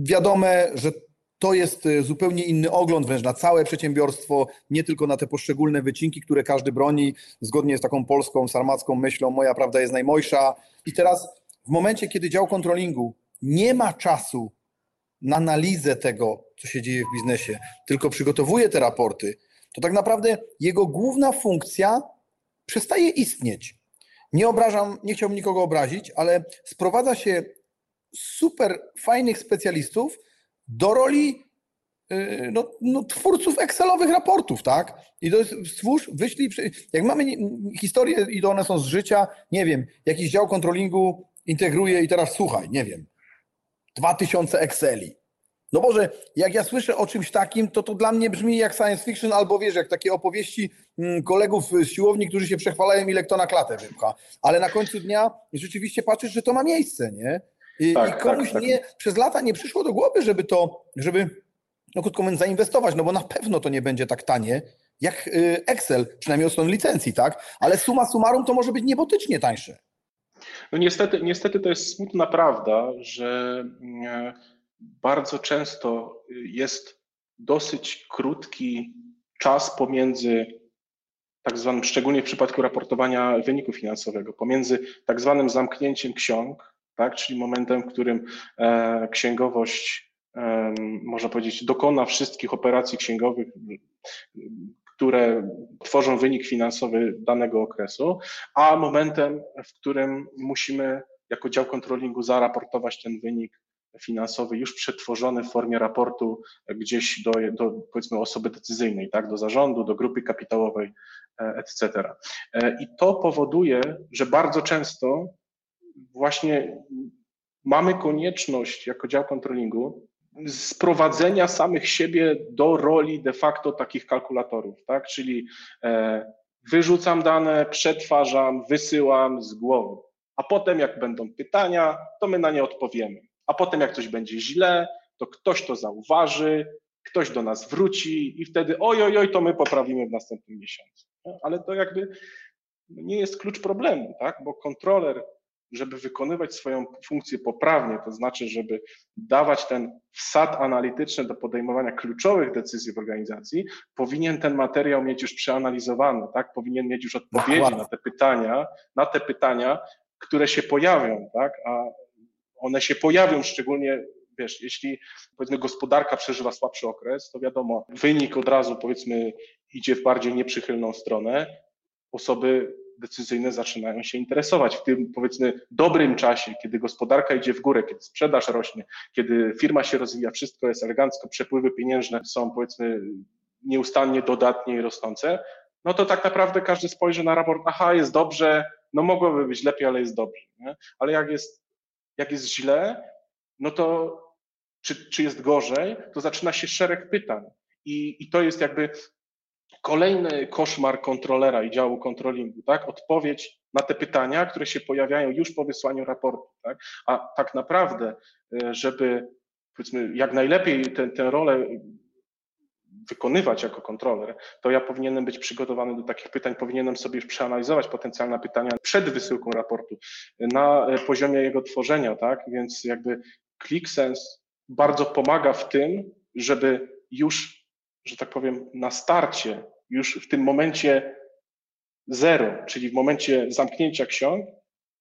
wiadome, że to jest y, zupełnie inny ogląd wręcz na całe przedsiębiorstwo, nie tylko na te poszczególne wycinki, które każdy broni, zgodnie z taką polską, sarmacką myślą, moja prawda jest najmojsza. I teraz w momencie, kiedy dział kontrolingu nie ma czasu na analizę tego, co się dzieje w biznesie, tylko przygotowuje te raporty, to tak naprawdę jego główna funkcja przestaje istnieć. Nie obrażam, nie chciałbym nikogo obrazić, ale sprowadza się super fajnych specjalistów, do roli y, no, no, twórców Excelowych raportów, tak? I to jest stwórz, wyślij, jak mamy historie i to one są z życia, nie wiem, jakiś dział kontrolingu integruje i teraz słuchaj, nie wiem, 2000 Exceli. No Boże, jak ja słyszę o czymś takim, to to dla mnie brzmi jak science fiction albo wiesz, jak takie opowieści mm, kolegów z siłowni, którzy się przechwalają ile kto na klatę wypcha. Ale na końcu dnia rzeczywiście patrzysz, że to ma miejsce, nie? I, tak, i komuś tak, tak. nie, przez lata nie przyszło do głowy, żeby to, żeby, no krótko mówiąc, zainwestować, no bo na pewno to nie będzie tak tanie, jak y, Excel, przynajmniej od strony licencji, tak? Ale suma summarum to może być niebotycznie tańsze. No niestety, niestety to jest smutna prawda, że mm, bardzo często jest dosyć krótki czas pomiędzy tak zwanym, szczególnie w przypadku raportowania wyniku finansowego, pomiędzy tak zwanym zamknięciem ksiąg tak? czyli momentem, w którym e, księgowość, e, można powiedzieć, dokona wszystkich operacji księgowych, które tworzą wynik finansowy danego okresu, a momentem, w którym musimy jako dział kontrolingu zaraportować ten wynik finansowy już przetworzony w formie raportu gdzieś do, do powiedzmy osoby decyzyjnej, tak, do zarządu, do grupy kapitałowej, e, etc. I to powoduje, że bardzo często właśnie mamy konieczność jako dział kontrolingu sprowadzenia samych siebie do roli de facto takich kalkulatorów, tak? Czyli e, wyrzucam dane, przetwarzam, wysyłam z głowy. A potem, jak będą pytania, to my na nie odpowiemy. A potem, jak coś będzie źle, to ktoś to zauważy, ktoś do nas wróci i wtedy oj, oj, oj, to my poprawimy w następnym miesiącu. Ale to jakby nie jest klucz problemu, tak? Bo kontroler żeby wykonywać swoją funkcję poprawnie, to znaczy, żeby dawać ten wsad analityczny do podejmowania kluczowych decyzji w organizacji, powinien ten materiał mieć już przeanalizowany, tak? Powinien mieć już odpowiedzi na te pytania, na te pytania, które się pojawią, tak? A one się pojawią szczególnie wiesz, jeśli powiedzmy gospodarka przeżywa słabszy okres, to wiadomo, wynik od razu powiedzmy idzie w bardziej nieprzychylną stronę, osoby decyzyjne zaczynają się interesować w tym powiedzmy dobrym czasie, kiedy gospodarka idzie w górę, kiedy sprzedaż rośnie, kiedy firma się rozwija, wszystko jest elegancko, przepływy pieniężne są powiedzmy nieustannie dodatnie i rosnące, no to tak naprawdę każdy spojrzy na raport, aha, jest dobrze, no mogłoby być lepiej, ale jest dobrze. Nie? Ale jak jest, jak jest źle, no to czy, czy jest gorzej, to zaczyna się szereg pytań. I, I to jest jakby kolejny koszmar kontrolera i działu kontrolingu, tak? Odpowiedź na te pytania, które się pojawiają już po wysłaniu raportu, tak? A tak naprawdę, e, żeby powiedzmy jak najlepiej tę rolę wykonywać jako kontroler, to ja powinienem być przygotowany do takich pytań, powinienem sobie już przeanalizować potencjalne pytania przed wysyłką raportu na e, poziomie jego tworzenia, tak? Więc jakby ClickSense bardzo pomaga w tym, żeby już, że tak powiem, na starcie, już w tym momencie zero, czyli w momencie zamknięcia ksiąg,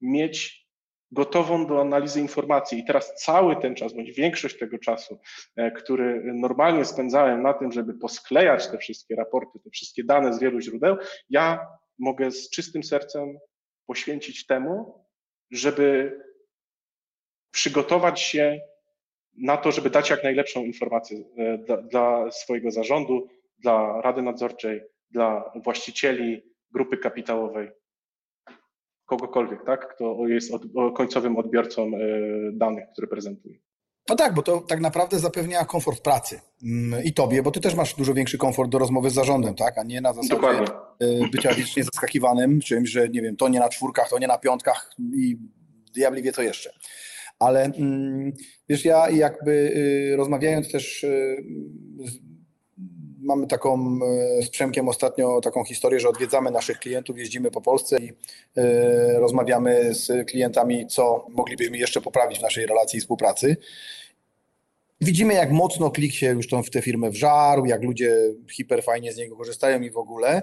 mieć gotową do analizy informacji. I teraz cały ten czas, bądź większość tego czasu, e, który normalnie spędzałem na tym, żeby posklejać te wszystkie raporty, te wszystkie dane z wielu źródeł, ja mogę z czystym sercem poświęcić temu, żeby przygotować się na to, żeby dać jak najlepszą informację e, dla, dla swojego zarządu, dla Rady Nadzorczej, dla właścicieli grupy kapitałowej kogokolwiek, tak, kto jest od, końcowym odbiorcą e, danych, które prezentuje. No tak, bo to tak naprawdę zapewnia komfort pracy mm, i tobie, bo ty też masz dużo większy komfort do rozmowy z zarządem, tak, a nie na zasadzie Dokładnie. E, bycia wiecznie zaskakiwanym czymś, że nie wiem, to nie na czwórkach, to nie na piątkach i diabli wie co jeszcze. Ale mm, wiesz, ja jakby y, rozmawiając też y, mamy taką e, z Przemkiem ostatnio taką historię, że odwiedzamy naszych klientów, jeździmy po Polsce i e, rozmawiamy z klientami, co moglibyśmy jeszcze poprawić w naszej relacji i współpracy. Widzimy, jak mocno klik się już tą, w tę firmę wżarł, jak ludzie hiperfajnie z niego korzystają i w ogóle.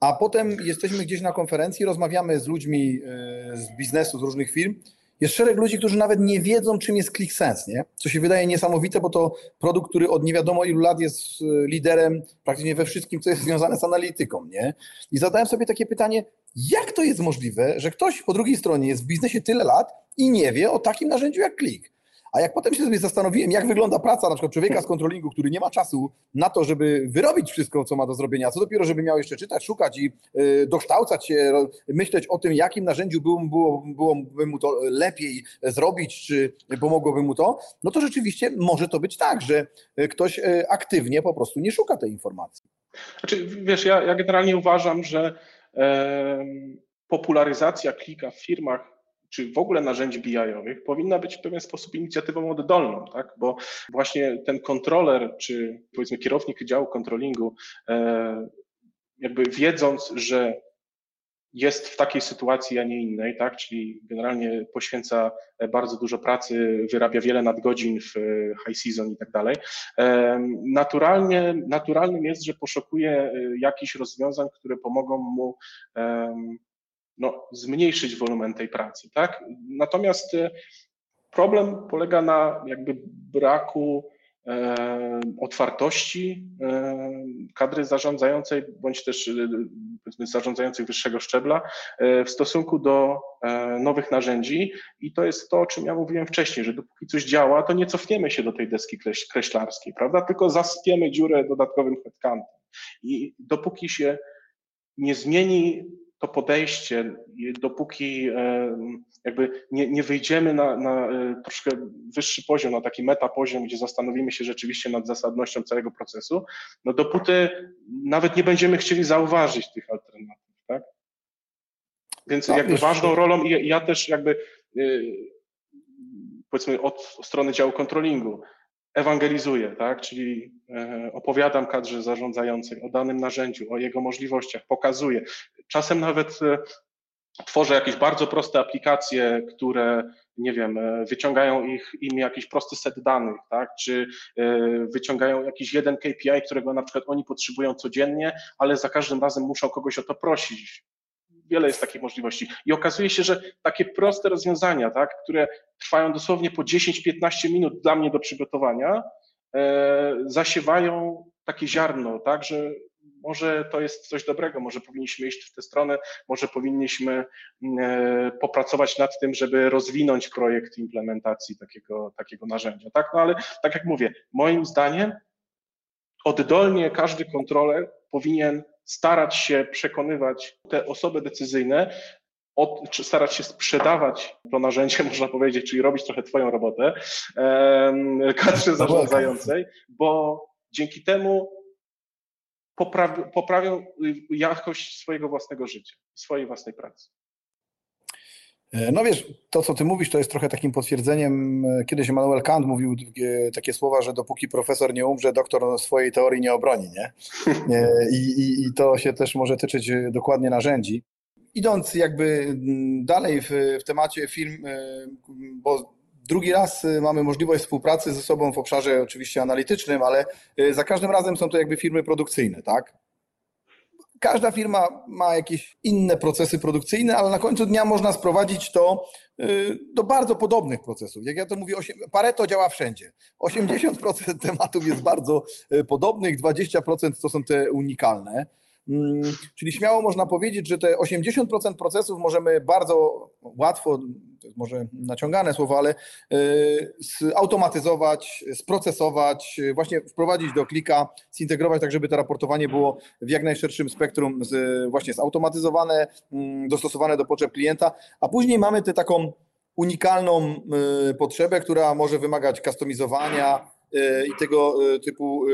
A potem jesteśmy gdzieś na konferencji, rozmawiamy z ludźmi e, z biznesu, z różnych firm jest szereg ludzi, którzy nawet nie wiedzą, czym jest ClickSense, nie? co się wydaje niesamowite, bo to produkt, który od nie wiadomo ilu lat jest e, liderem praktycznie we wszystkim, co jest związane z analityką. Nie? I zadałem sobie takie pytanie, jak to jest możliwe, że ktoś po drugiej stronie jest w biznesie tyle lat i nie wie o takim narzędziu jak Click? A jak potem się sobie zastanowiłem, jak wygląda praca na przykład człowieka z kontrolingu, który nie ma czasu na to, żeby wyrobić wszystko, co ma do zrobienia, co dopiero, żeby miał jeszcze czytać, szukać i y, dokształcać się, myśleć o tym, jakim narzędziu było, było, byłoby mu to lepiej zrobić, czy pomogłoby mu to, no to rzeczywiście może to być tak, że ktoś y, aktywnie po prostu nie szuka tej informacji. Znaczy, wiesz, ja, ja generalnie uważam, że e, popularyzacja klika w firmach czy w ogóle narzędzi BI-owych powinna być w pewien sposób inicjatywą oddolną, tak? bo właśnie ten kontroler, czy powiedzmy kierownik działu kontrolingu, e, jakby wiedząc, że jest w takiej sytuacji, a nie innej, tak? czyli generalnie poświęca bardzo dużo pracy, wyrabia wiele nadgodzin w high season i tak dalej. E, naturalnie, naturalnym jest, że poszukuje e, jakichś rozwiązań, które pomogą mu no, zmniejszyć wolumen tej pracy. Tak? Natomiast e, problem polega na jakby braku e, otwartości e, kadry zarządzającej, bądź też e, zarządzających wyższego szczebla e, w stosunku do e, nowych narzędzi i to jest to, o czym ja mówiłem wcześniej, że dopóki coś działa, to nie cofniemy się do tej deski kreślarskiej, prawda, tylko zaspiemy dziurę dodatkowym headcantem i dopóki się nie zmieni to podejście, dopóki e, jakby nie, nie wyjdziemy na, na e, troszkę wyższy poziom, na taki metapoziom, gdzie zastanowimy się rzeczywiście nad zasadnością całego procesu, no dopóty nawet nie będziemy chcieli zauważyć tych alternatyw, tak? Więc tak, jakby ważną rolą i ja też jakby e, powiedzmy od strony działu kontrolingu ewangelizuję, tak? czyli e, opowiadam kadrze zarządzającej o danym narzędziu, o jego możliwościach, pokazuję. Czasem nawet e, tworzę jakieś bardzo proste aplikacje, które, nie wiem, e, wyciągają ich im jakiś prosty set danych, tak? czy wyciągają jakiś jeden KPI, którego na przykład oni potrzebują codziennie, ale za każdym razem muszą kogoś o to prosić wiele jest takich możliwości. I okazuje się, że takie proste rozwiązania, tak, które trwają dosłownie po 10-15 minut dla mnie do przygotowania, e, zasiewają takie ziarno, tak, że może to jest coś dobrego, może powinniśmy iść w tę stronę, może powinniśmy e, popracować nad tym, żeby rozwinąć projekt implementacji takiego, takiego narzędzia. Tak? No ale tak jak mówię, moim zdaniem oddolnie każdy kontroler powinien starać się przekonywać te osoby decyzyjne, od, czy starać się sprzedawać to narzędzie, można powiedzieć, czyli robić trochę Twoją robotę, kadrze zarządzającej, bo dzięki temu poprawią jakość swojego własnego życia, swojej własnej pracy. E, no wiesz, to co ty mówisz, to jest trochę takim potwierdzeniem. E, kiedyś Immanuel Kant mówił takie słowa, że dopóki profesor nie umrze, doktor swojej teorii nie obroni, nie? E, I, i, i to się też może tyczyć dokładnie narzędzi. Idąc jakby mm, dalej w, w temacie firm, bo Drugi raz mamy możliwość współpracy ze sobą w obszarze oczywiście analitycznym, ale za każdym razem są to jakby firmy produkcyjne, tak? Każda firma ma jakieś inne procesy produkcyjne, ale na końcu dnia można sprowadzić to y, do bardzo podobnych procesów. Jak ja to mówię, Pareto działa wszędzie. 80% tematów jest bardzo podobnych, 20% to są te unikalne. Mm, czyli śmiało można powiedzieć, że te 80% procesów możemy bardzo łatwo, to jest może naciągane słowo, ale y, zautomatyzować, sprocesować, właśnie wprowadzić do klika, zintegrować tak, żeby to raportowanie było w jak najszerszym spektrum z, właśnie zautomatyzowane, mm, dostosowane do potrzeb klienta, a później mamy tę taką unikalną y, potrzebę, która może wymagać kustomizowania y, i tego typu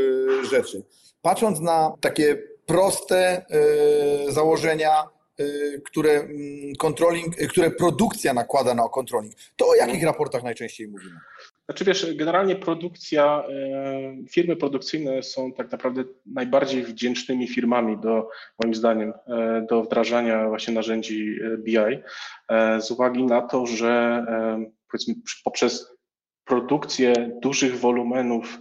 rzeczy. Patrząc na takie proste e, założenia, e, które, mm, controlling, które produkcja nakłada na controlling. To o jakich raportach najczęściej mówimy? Znaczy wiesz, generalnie produkcja, e, firmy produkcyjne są tak naprawdę najbardziej wdzięcznymi firmami do, moim zdaniem, do wdrażania właśnie narzędzi BI z uwagi na to, że powiedzmy poprzez produkcję dużych wolumenów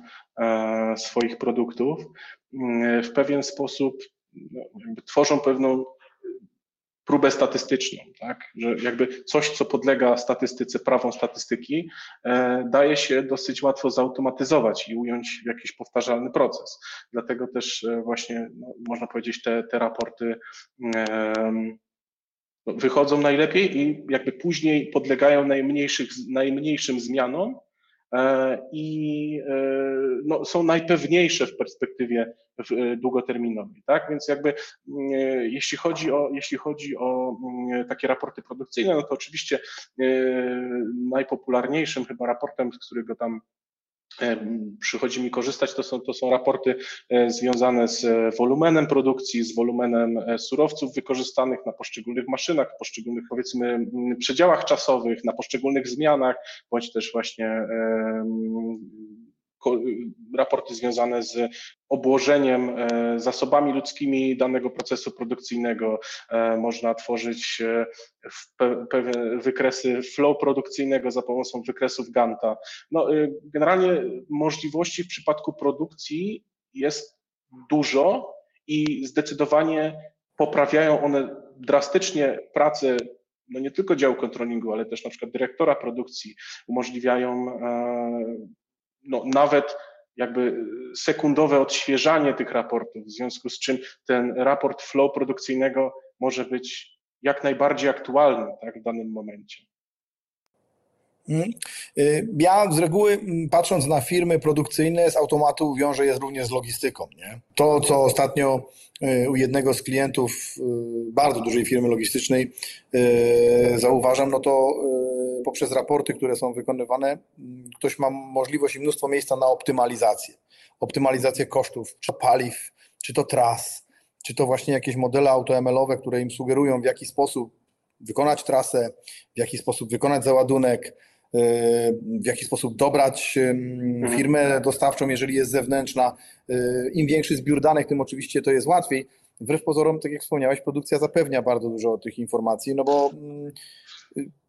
swoich produktów Mm, w pewien sposób no, tworzą pewną próbę statystyczną, tak? że jakby coś, co podlega statystyce, prawom statystyki, e, daje się dosyć łatwo zautomatyzować i ująć w jakiś powtarzalny proces. Dlatego też e, właśnie, no, można powiedzieć, te, te raporty wychodzą najlepiej i jakby później podlegają najmniejszych, najmniejszym zmianom, E, i e, no, są najpewniejsze w perspektywie e, długoterminowej. Tak? Więc jakby jeśli chodzi o, jeśli chodzi o takie raporty produkcyjne, no to oczywiście najpopularniejszym chyba raportem, z którego tam przychodzi mi korzystać, to są, to są raporty e, związane z wolumenem produkcji, z wolumenem e, surowców wykorzystanych na poszczególnych maszynach, poszczególnych powiedzmy przedziałach czasowych, na poszczególnych zmianach, bądź też właśnie raporty związane z obłożeniem e, zasobami ludzkimi danego procesu produkcyjnego. E, można tworzyć e, pewne wykresy flow produkcyjnego za pomocą wykresów Ganta. No, generalnie możliwości w przypadku produkcji jest dużo i zdecydowanie poprawiają one drastycznie pracę no nie tylko działu kontrolingu, ale też na przykład dyrektora produkcji, umożliwiają no, nawet jakby sekundowe odświeżanie tych raportów, w związku z czym ten raport flow produkcyjnego może być jak najbardziej aktualny tak, w danym momencie. Mhm. Y, ja z reguły, mm, patrząc na firmy produkcyjne, z automatu wiąże je również z logistyką. Nie? To, co ostatnio y, u jednego z klientów y, bardzo dużej firmy logistycznej zauważam, no to poprzez raporty, które są wykonywane, mm, ktoś ma możliwość i mnóstwo miejsca na optymalizację. Optymalizację kosztów, czy paliw, czy to tras, czy to właśnie jakieś modele AutoML-owe, które im sugerują, w jaki sposób wykonać trasę, w jaki sposób wykonać załadunek, w jaki sposób dobrać mhm. firmę dostawczą, jeżeli jest zewnętrzna. Im większy zbiór danych, tym oczywiście to jest łatwiej. Wbrew pozorom, tak jak wspomniałeś, produkcja zapewnia bardzo dużo tych informacji, no bo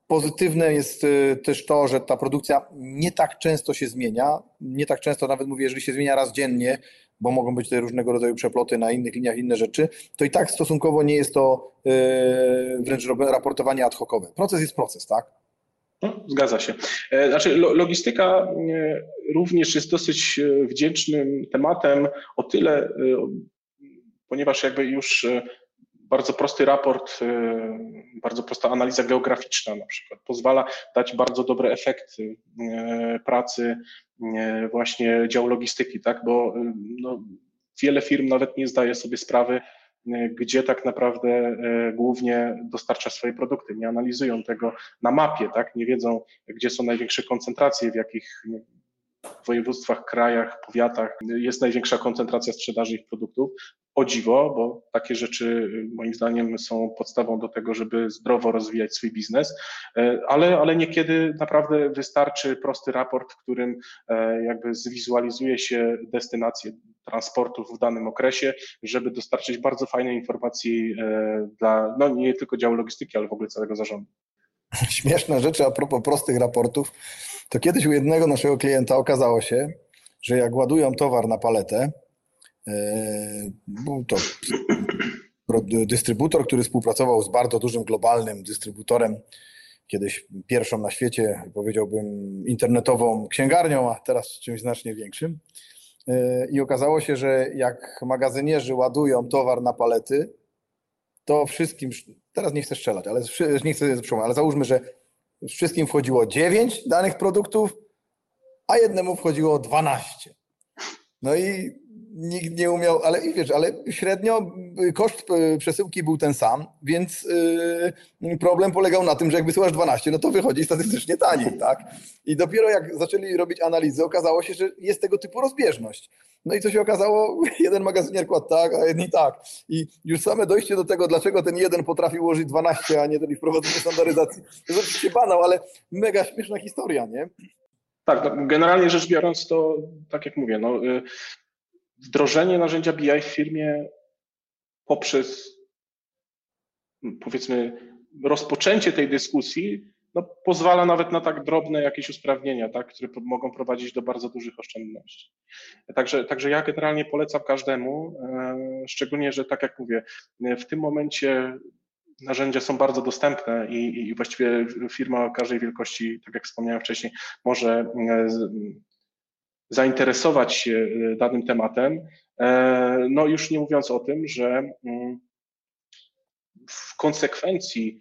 Pozytywne jest y, też to, że ta produkcja nie tak często się zmienia. Nie tak często, nawet mówię, jeżeli się zmienia raz dziennie, bo mogą być tutaj różnego rodzaju przeploty na innych liniach, inne rzeczy, to i tak stosunkowo nie jest to y, wręcz raportowanie ad hocowe. Proces jest proces, tak? No, zgadza się. E, znaczy, logistyka e, również jest dosyć e, wdzięcznym tematem o tyle, ponieważ jakby już bardzo prosty raport, bardzo prosta analiza geograficzna na przykład pozwala dać bardzo dobre efekty pracy właśnie działu logistyki, tak? Bo no, wiele firm nawet nie zdaje sobie sprawy, gdzie tak naprawdę głównie dostarcza swoje produkty. Nie analizują tego na mapie, tak? nie wiedzą, gdzie są największe koncentracje, w jakich województwach, krajach, powiatach jest największa koncentracja sprzedaży ich produktów. O dziwo, bo takie rzeczy moim zdaniem są podstawą do tego, żeby zdrowo rozwijać swój biznes, e, ale, ale niekiedy naprawdę wystarczy prosty raport, w którym e, jakby zwizualizuje się destynację transportów w danym okresie, żeby dostarczyć bardzo fajne informacji e, dla no nie tylko działu logistyki, ale w ogóle całego zarządu. Śmieszne rzeczy a propos prostych raportów to kiedyś u jednego naszego klienta okazało się, że jak ładują towar na paletę, był to dystrybutor, który współpracował z bardzo dużym globalnym dystrybutorem, kiedyś pierwszą na świecie, powiedziałbym, internetową księgarnią, a teraz czymś znacznie większym. E, I okazało się, że jak magazynierzy ładują towar na palety, to wszystkim, teraz nie chcę strzelać, ale nie chcę przełamać, ale załóżmy, że wszystkim wchodziło 9 danych produktów, a jednemu wchodziło 12. No i nikt nie umiał, ale wiesz, ale średnio koszt e, przesyłki był ten sam, więc yy, problem polegał na tym, że jak wysyłasz 12, no to wychodzi statystycznie taniej, tak? I dopiero jak zaczęli robić analizy, okazało się, że jest tego typu rozbieżność. No i co się okazało? Jeden magazynier kładł tak, a jedni tak. I już same dojście do tego, dlaczego ten jeden potrafił ułożyć 12, a nie ten wprowadzenie standaryzacji, to jest oczywiście banał, ale mega śmieszna historia, nie? Tak, no, generalnie rzecz biorąc, to tak jak mówię, no, y, wdrożenie narzędzia BI w firmie poprzez powiedzmy rozpoczęcie tej dyskusji no, pozwala nawet na tak drobne jakieś usprawnienia, tak, które mogą prowadzić do bardzo dużych oszczędności. Także, także ja generalnie polecam każdemu, e, szczególnie, że tak jak mówię, w tym momencie narzędzia są bardzo dostępne i, i właściwie firma każdej wielkości, tak jak wspomniałem wcześniej, może e, zainteresować się e, danym tematem. No już nie mówiąc o tym, że mm, w konsekwencji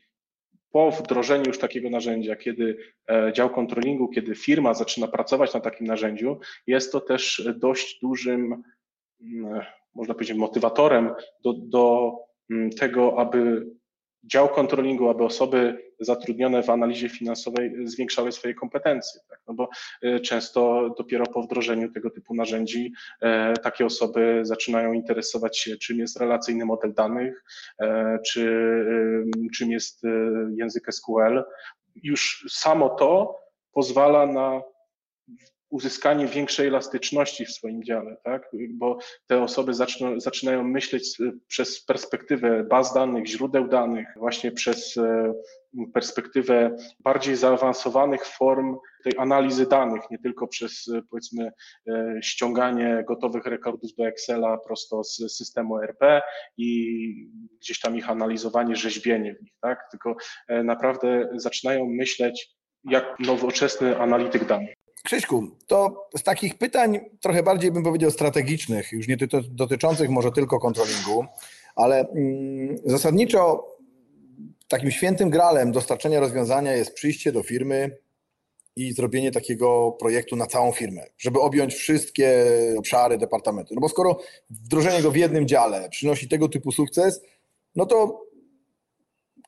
po wdrożeniu już takiego narzędzia, kiedy e, dział kontrolingu, kiedy firma zaczyna pracować na takim narzędziu, jest to też dość dużym, mm, można powiedzieć, motywatorem do, do mm, tego, aby dział kontrolingu, aby osoby zatrudnione w analizie finansowej zwiększały swoje kompetencje. Tak? No bo y, często dopiero po wdrożeniu tego typu narzędzi e, takie osoby zaczynają interesować się, czym jest relacyjny model danych, e, czy czym jest język SQL. Już samo to pozwala na uzyskanie większej elastyczności w swoim dziale, tak? bo te osoby zaczną, zaczynają myśleć przez perspektywę baz danych, źródeł danych, właśnie przez e, perspektywę bardziej zaawansowanych form tej analizy danych, nie tylko przez e, powiedzmy e, ściąganie gotowych rekordów do Excela prosto z systemu RP i gdzieś tam ich analizowanie, rzeźbienie w nich, tak? tylko naprawdę zaczynają myśleć jak nowoczesny analityk danych. Krzyśku, to z takich pytań trochę bardziej bym powiedział strategicznych, już nie dotyczących może tylko kontrolingu, ale mm, zasadniczo takim świętym gralem dostarczenia rozwiązania jest przyjście do firmy i zrobienie takiego projektu na całą firmę, żeby objąć wszystkie obszary departamentu. No bo skoro wdrożenie go w jednym dziale przynosi tego typu sukces, no to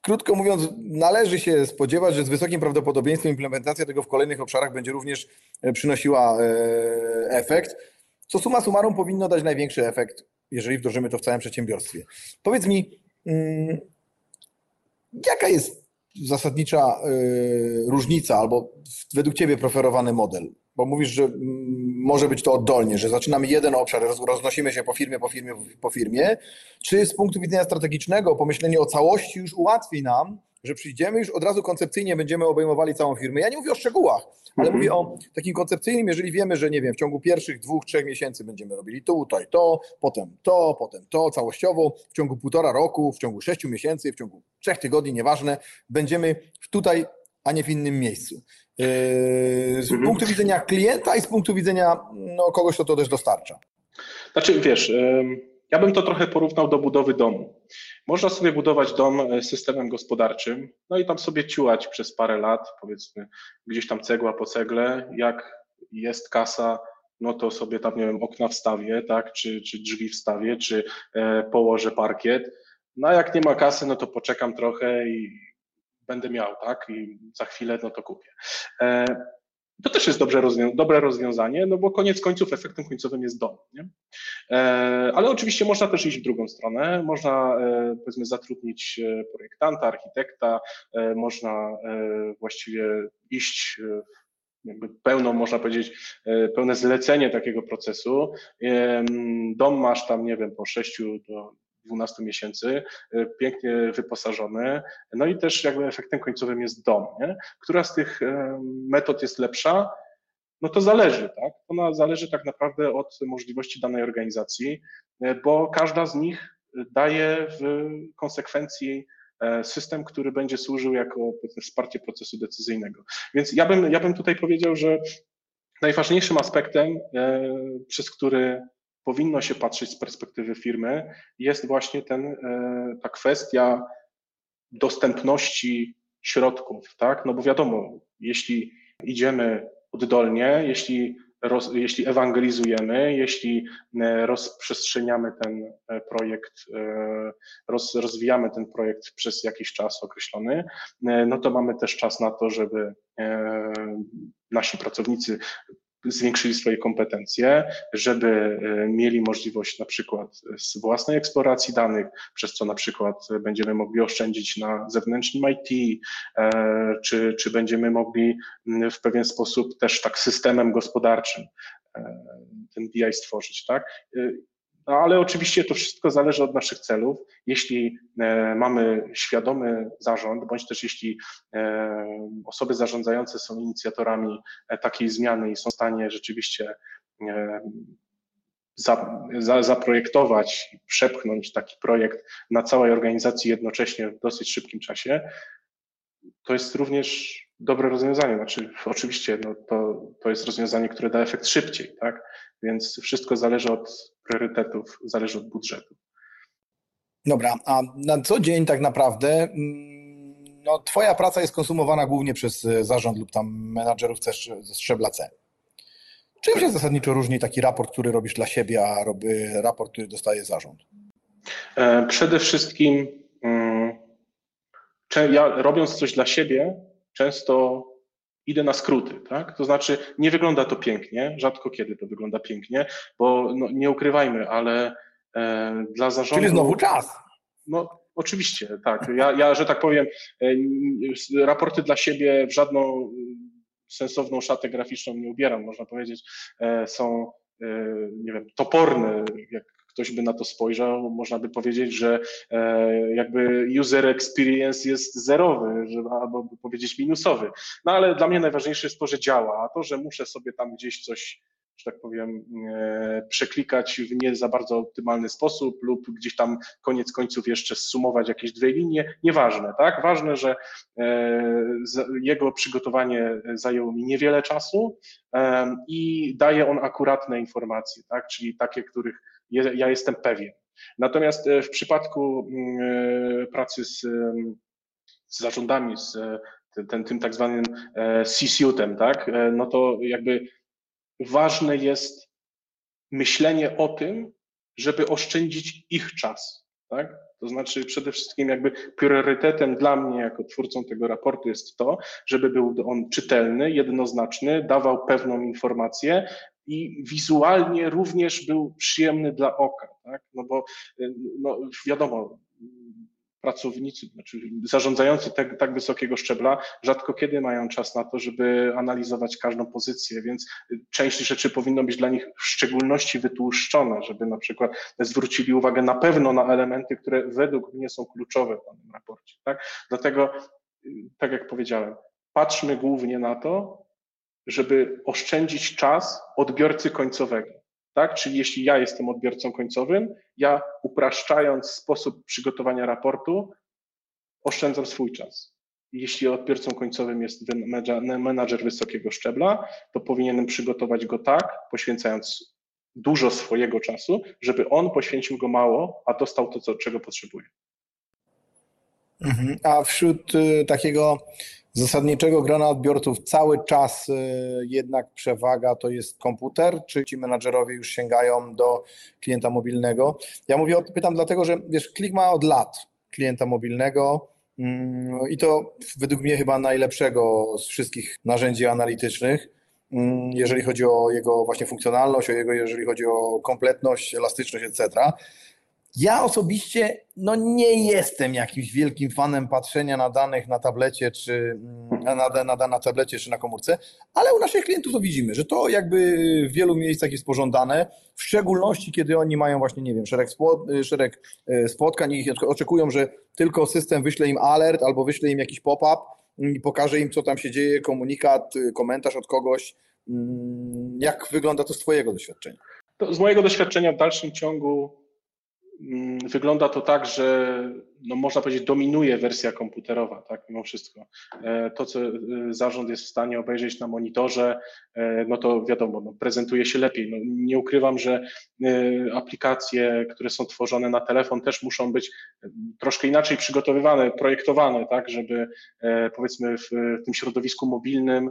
krótko mówiąc, należy się spodziewać, że z wysokim prawdopodobieństwem implementacja tego w kolejnych obszarach będzie również e, przynosiła e, efekt, co suma summarum powinno dać największy efekt, jeżeli wdrożymy to w całym przedsiębiorstwie. Powiedz mi, mm, jaka jest zasadnicza e, różnica albo według Ciebie preferowany model? Bo mówisz, że może być to oddolnie, że zaczynamy jeden obszar, roznosimy się po firmie, po firmie, po firmie, czy z punktu widzenia strategicznego pomyślenie o całości już ułatwi nam że przyjdziemy już od razu koncepcyjnie będziemy obejmowali całą firmę. Ja nie mówię o szczegółach, ale Mhm. mówię o takim koncepcyjnym, jeżeli wiemy, że nie wiem, w ciągu pierwszych dwóch, trzech miesięcy będziemy robili to, tutaj to, potem to, potem to, całościowo, w ciągu półtora roku, w ciągu sześciu miesięcy, w ciągu trzech tygodni, nieważne, będziemy tutaj, a nie w innym miejscu. Yy, Z Mhm. punktu widzenia klienta i z punktu widzenia no, kogoś, kto to też dostarcza. Znaczy, wiesz, ja bym to trochę porównał do budowy domu. Można sobie budować dom e, systemem gospodarczym, no i tam sobie ciułać przez parę lat, powiedzmy, gdzieś tam cegła po cegle, jak jest kasa, no to sobie tam, nie wiem, okna wstawię, tak, czy, czy drzwi wstawię, czy e, położę parkiet. No a jak nie ma kasy, no to poczekam trochę i będę miał, tak, i za chwilę, no to kupię. E, to też jest dobrze rozwią- dobre rozwiązanie, no bo koniec końców efektem końcowym jest dom. Nie? E, Ale oczywiście można też iść w drugą stronę. Można e, powiedzmy zatrudnić projektanta, architekta, można właściwie iść jakby pełną, można powiedzieć, pełne zlecenie takiego procesu. Dom masz tam, nie wiem, po 6 do 12 miesięcy, e, pięknie wyposażony, no i też jakby efektem końcowym jest dom. Nie? Która z tych em, metod jest lepsza? No to zależy, tak? Ona zależy tak naprawdę od możliwości danej organizacji, e, bo każda z nich daje w konsekwencji e, system, który będzie służył jako wsparcie procesu decyzyjnego. Więc ja bym, ja bym tutaj powiedział, że najważniejszym aspektem, e, przez który powinno się patrzeć z perspektywy firmy, jest właśnie ten, e, ta kwestia dostępności środków, tak? No bo wiadomo, jeśli idziemy oddolnie, jeśli, roz, jeśli ewangelizujemy, jeśli e, rozprzestrzeniamy ten e, projekt, roz, rozwijamy ten projekt przez jakiś czas określony, no to mamy też czas na to, żeby nasi pracownicy zwiększyli swoje kompetencje, żeby e, mieli możliwość na przykład z własnej eksploracji danych, przez co na przykład będziemy mogli oszczędzić na zewnętrznym IT, e, czy, czy będziemy mogli w pewien sposób też tak systemem gospodarczym e, ten BI stworzyć, tak? No, ale oczywiście to wszystko zależy od naszych celów. Jeśli e, mamy świadomy zarząd, bądź też jeśli e, osoby zarządzające są inicjatorami e, takiej zmiany i są w stanie rzeczywiście za, za, zaprojektować, przepchnąć taki projekt na całej organizacji jednocześnie w dosyć szybkim czasie, to jest również dobre rozwiązanie. Znaczy, oczywiście no, to, to jest rozwiązanie, które da efekt szybciej, tak? Więc wszystko zależy od priorytetów, zależy od budżetu. Dobra, a na co dzień tak naprawdę mm, no, twoja praca jest konsumowana głównie przez e, zarząd lub tam menadżerów ze sz- ze szczebla C. Czym się zasadniczo różni taki raport, który robisz dla siebie, a robi raport, który dostaje zarząd? E, Przede wszystkim mm, ja robiąc coś dla siebie, często idę na skróty, tak? To znaczy nie wygląda to pięknie, rzadko kiedy to wygląda pięknie, bo no, nie ukrywajmy, ale e, dla zarządu... Czyli znowu czas. No, oczywiście, tak. Ja, ja, że tak powiem, e, raporty dla siebie w żadną e, sensowną szatę graficzną nie ubieram, można powiedzieć. E, Są, nie wiem, toporne, jak ktoś by na to spojrzał, można by powiedzieć, że e, jakby user experience jest zerowy, albo by powiedzieć minusowy. No ale dla mnie najważniejsze jest to, że działa, a to, że muszę sobie tam gdzieś coś że tak powiem, e, przeklikać w nie za bardzo optymalny sposób lub gdzieś tam koniec końców jeszcze zsumować jakieś dwie linie, nieważne, tak? Ważne, że e, jego przygotowanie zajęło mi niewiele czasu i daje on akuratne informacje, tak? Czyli takie, których ja jestem pewien. Natomiast e, w przypadku mm, e, pracy z, em, z zarządami, z e, tym, tym, tak zwanym C-suitem, tak? No to jakby ważne jest myślenie o tym, żeby oszczędzić ich czas. Tak? To znaczy przede wszystkim jakby priorytetem dla mnie jako twórcą tego raportu jest to, żeby był on czytelny, jednoznaczny, dawał pewną informację i wizualnie również był przyjemny dla oka. Tak? No bo y, no, wiadomo, pracownicy, znaczy zarządzający tak, tak wysokiego szczebla rzadko kiedy mają czas na to, żeby analizować każdą pozycję, więc część rzeczy powinno być dla nich w szczególności wytłuszczone, żeby na przykład zwrócili uwagę na pewno na elementy, które według mnie są kluczowe w danym raporcie. Tak? Dlatego, tak jak powiedziałem, patrzmy głównie na to, żeby oszczędzić czas odbiorcy końcowego. Tak? Czyli jeśli ja jestem odbiorcą końcowym, ja upraszczając sposób przygotowania raportu, oszczędzam swój czas. Jeśli odbiorcą końcowym jest menadżer wysokiego szczebla, to powinienem przygotować go tak, poświęcając dużo swojego czasu, żeby on poświęcił go mało, a dostał to, czego potrzebuje. Mhm. A wśród y, takiego zasadniczego grona odbiorców cały czas y, jednak przewaga to jest komputer, czy ci menadżerowie już sięgają do klienta mobilnego? Ja mówię, pytam dlatego, że wiesz, Klik ma od lat klienta mobilnego mm, i to według mnie chyba najlepszego z wszystkich narzędzi analitycznych, mm, jeżeli chodzi o jego właśnie funkcjonalność, o jego, jeżeli chodzi o kompletność, elastyczność, etc. Ja osobiście no nie jestem jakimś wielkim fanem patrzenia na danych na tablecie, czy mm, na, na, na tablecie, czy na komórce, ale u naszych klientów to widzimy, że to jakby w wielu miejscach jest pożądane, w szczególności kiedy oni mają właśnie, nie wiem, szereg, szereg e, spotkań i oczekują, że tylko system wyśle im alert albo wyśle im jakiś pop-up i pokaże im, co tam się dzieje, komunikat, komentarz od kogoś. Mm, jak wygląda to z Twojego doświadczenia? To z mojego doświadczenia w dalszym ciągu wygląda to tak, że no można powiedzieć, dominuje wersja komputerowa, tak, mimo wszystko. E, to, co e, zarząd jest w stanie obejrzeć na monitorze, e, no to wiadomo, no prezentuje się lepiej. No nie ukrywam, że aplikacje, które są tworzone na telefon też muszą być troszkę inaczej przygotowywane, projektowane, tak, żeby powiedzmy w tym środowisku mobilnym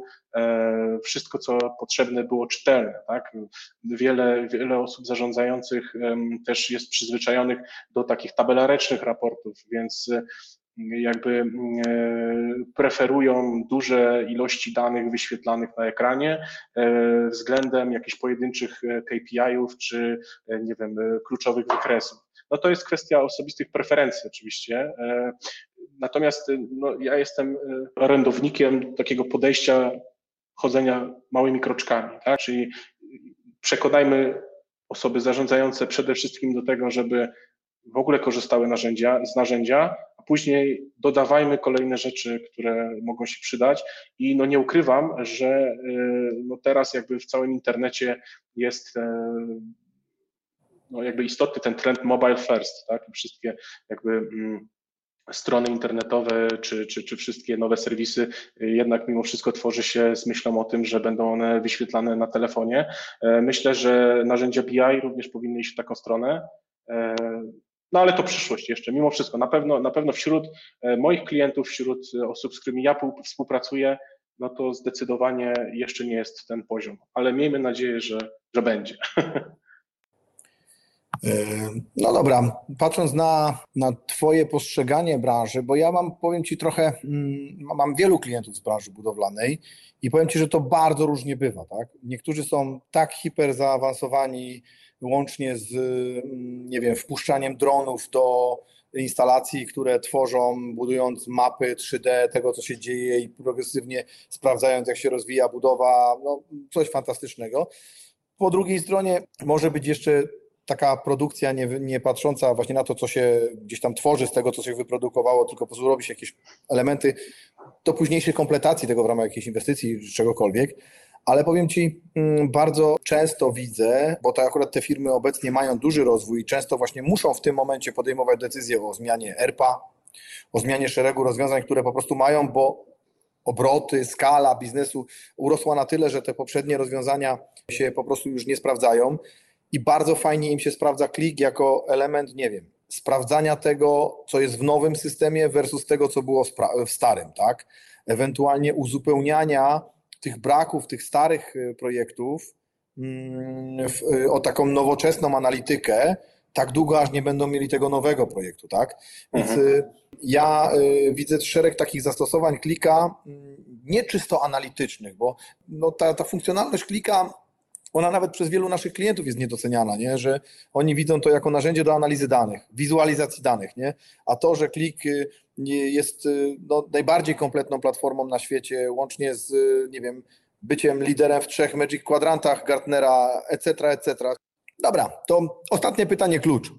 wszystko, co potrzebne było czytelne, tak. Wiele, wiele osób zarządzających też jest przyzwyczajonych do takich tabelarecznych raportów, więc e, jakby e, preferują duże ilości danych wyświetlanych na ekranie e, względem jakichś pojedynczych KPI-ów czy nie wiem, kluczowych wykresów. No to jest kwestia osobistych preferencji oczywiście. Natomiast no, ja jestem orędownikiem takiego podejścia chodzenia małymi kroczkami, tak? czyli przekonajmy osoby zarządzające przede wszystkim do tego, żeby w ogóle korzystały narzędzia, z narzędzia, a później dodawajmy kolejne rzeczy, które mogą się przydać. I no nie ukrywam, że y, no teraz jakby w całym internecie jest y, no jakby istotny ten trend mobile first, tak? Wszystkie jakby mm, strony internetowe czy, czy, czy wszystkie nowe serwisy y, jednak mimo wszystko tworzy się z myślą o tym, że będą one wyświetlane na telefonie. Myślę, że narzędzia BI również powinny iść w taką stronę. No ale to przyszłość jeszcze, mimo wszystko. Na pewno, na pewno wśród e, moich klientów, wśród e, osób, z którymi ja współpracuję, no to zdecydowanie jeszcze nie jest ten poziom, ale miejmy nadzieję, że, że będzie. E, no dobra, patrząc na, na Twoje postrzeganie branży, bo ja mam, powiem Ci trochę, mm, mam wielu klientów z branży budowlanej i powiem Ci, że to bardzo różnie bywa. Tak? Niektórzy są tak hiper zaawansowani łącznie z, mm, nie wiem, wpuszczaniem dronów do instalacji, które tworzą, budując mapy 3D tego, co się dzieje i progresywnie sprawdzając, jak się rozwija budowa, no, coś fantastycznego. Po drugiej stronie może być jeszcze taka produkcja nie, nie patrząca właśnie na to, co się gdzieś tam tworzy z tego, co się wyprodukowało, tylko po prostu robi się jakieś elementy do późniejszej kompletacji tego w ramach jakiejś inwestycji czy czegokolwiek ale powiem Ci, mm, bardzo często widzę, bo to akurat te firmy obecnie mają duży rozwój i często właśnie muszą w tym momencie podejmować decyzje o zmianie ERPA, o zmianie szeregu rozwiązań, które po prostu mają, bo obroty, skala biznesu urosła na tyle, że te poprzednie rozwiązania się po prostu już nie sprawdzają i bardzo fajnie im się sprawdza klik jako element, nie wiem, sprawdzania tego, co jest w nowym systemie versus tego, co było w starym, tak? Ewentualnie uzupełniania tych braków, tych starych y, projektów mm, y, o taką nowoczesną analitykę, tak długo, aż nie będą mieli tego nowego projektu, tak? Więc mhm. Y, ja widzę szereg takich zastosowań klika, mm, nie czysto analitycznych, bo no ta, ta funkcjonalność klika ona nawet przez wielu naszych klientów jest niedoceniana, nie? że oni widzą to jako narzędzie do analizy danych, wizualizacji danych, nie? a to, że klik y, jest y, no, najbardziej kompletną platformą na świecie, łącznie z, y, nie wiem, byciem liderem w trzech Magic Quadrantach Gartnera, etc., etc. Dobra, to ostatnie pytanie klucz.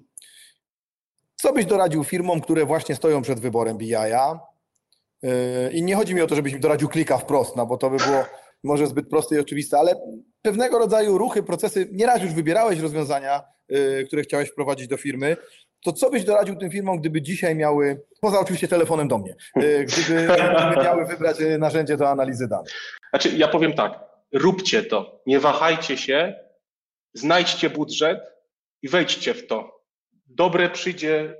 Co byś doradził firmom, które właśnie stoją przed wyborem BI-a? I nie chodzi mi o to, żebyś mi doradził klika wprost, no bo to by było może zbyt proste i oczywiste, ale pewnego rodzaju ruchy, procesy, nieraz już wybierałeś rozwiązania, yy, które chciałeś wprowadzić do firmy, to co byś doradził tym firmom, gdyby dzisiaj miały, poza oczywiście telefonem do mnie, gdyby, gdyby miały wybrać y, narzędzie do analizy danych? Znaczy, ja powiem tak, róbcie to, nie wahajcie się, znajdźcie budżet i wejdźcie w to. Dobre przyjdzie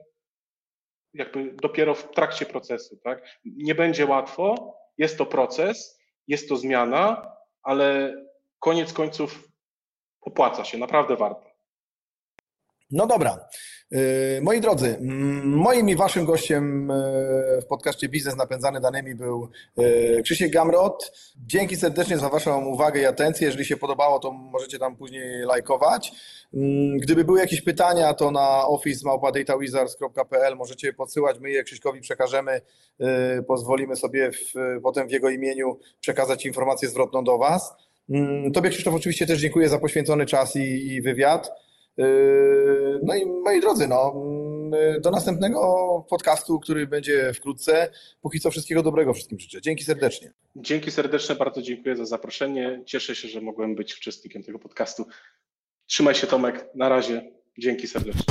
jakby dopiero w trakcie procesu, tak? Nie będzie łatwo, jest to proces, jest to zmiana, ale koniec końców opłaca się, naprawdę warto. No dobra. Y, moi drodzy, moim i waszym gościem y, w podcaście Biznes Napędzany Danymi był y, Krzysiek Gamrot. Dzięki serdecznie za waszą uwagę i atencję. Jeżeli się podobało, to możecie tam później lajkować. Gdyby były jakieś pytania, to na office.datawizards.pl możecie podsyłać, my je Krzyśkowi przekażemy, pozwolimy sobie w, potem w jego imieniu przekazać informację zwrotną do was. Tobie Krzysztof oczywiście też dziękuję za poświęcony czas i, i wywiad. Yy, no i moi drodzy, no, mm, do następnego podcastu, który będzie wkrótce. Póki co wszystkiego dobrego wszystkim życzę. Dzięki serdecznie. Dzięki serdeczne, bardzo dziękuję za zaproszenie. Cieszę się, że mogłem być uczestnikiem tego podcastu. Trzymaj się Tomek, na razie. Dzięki serdecznie.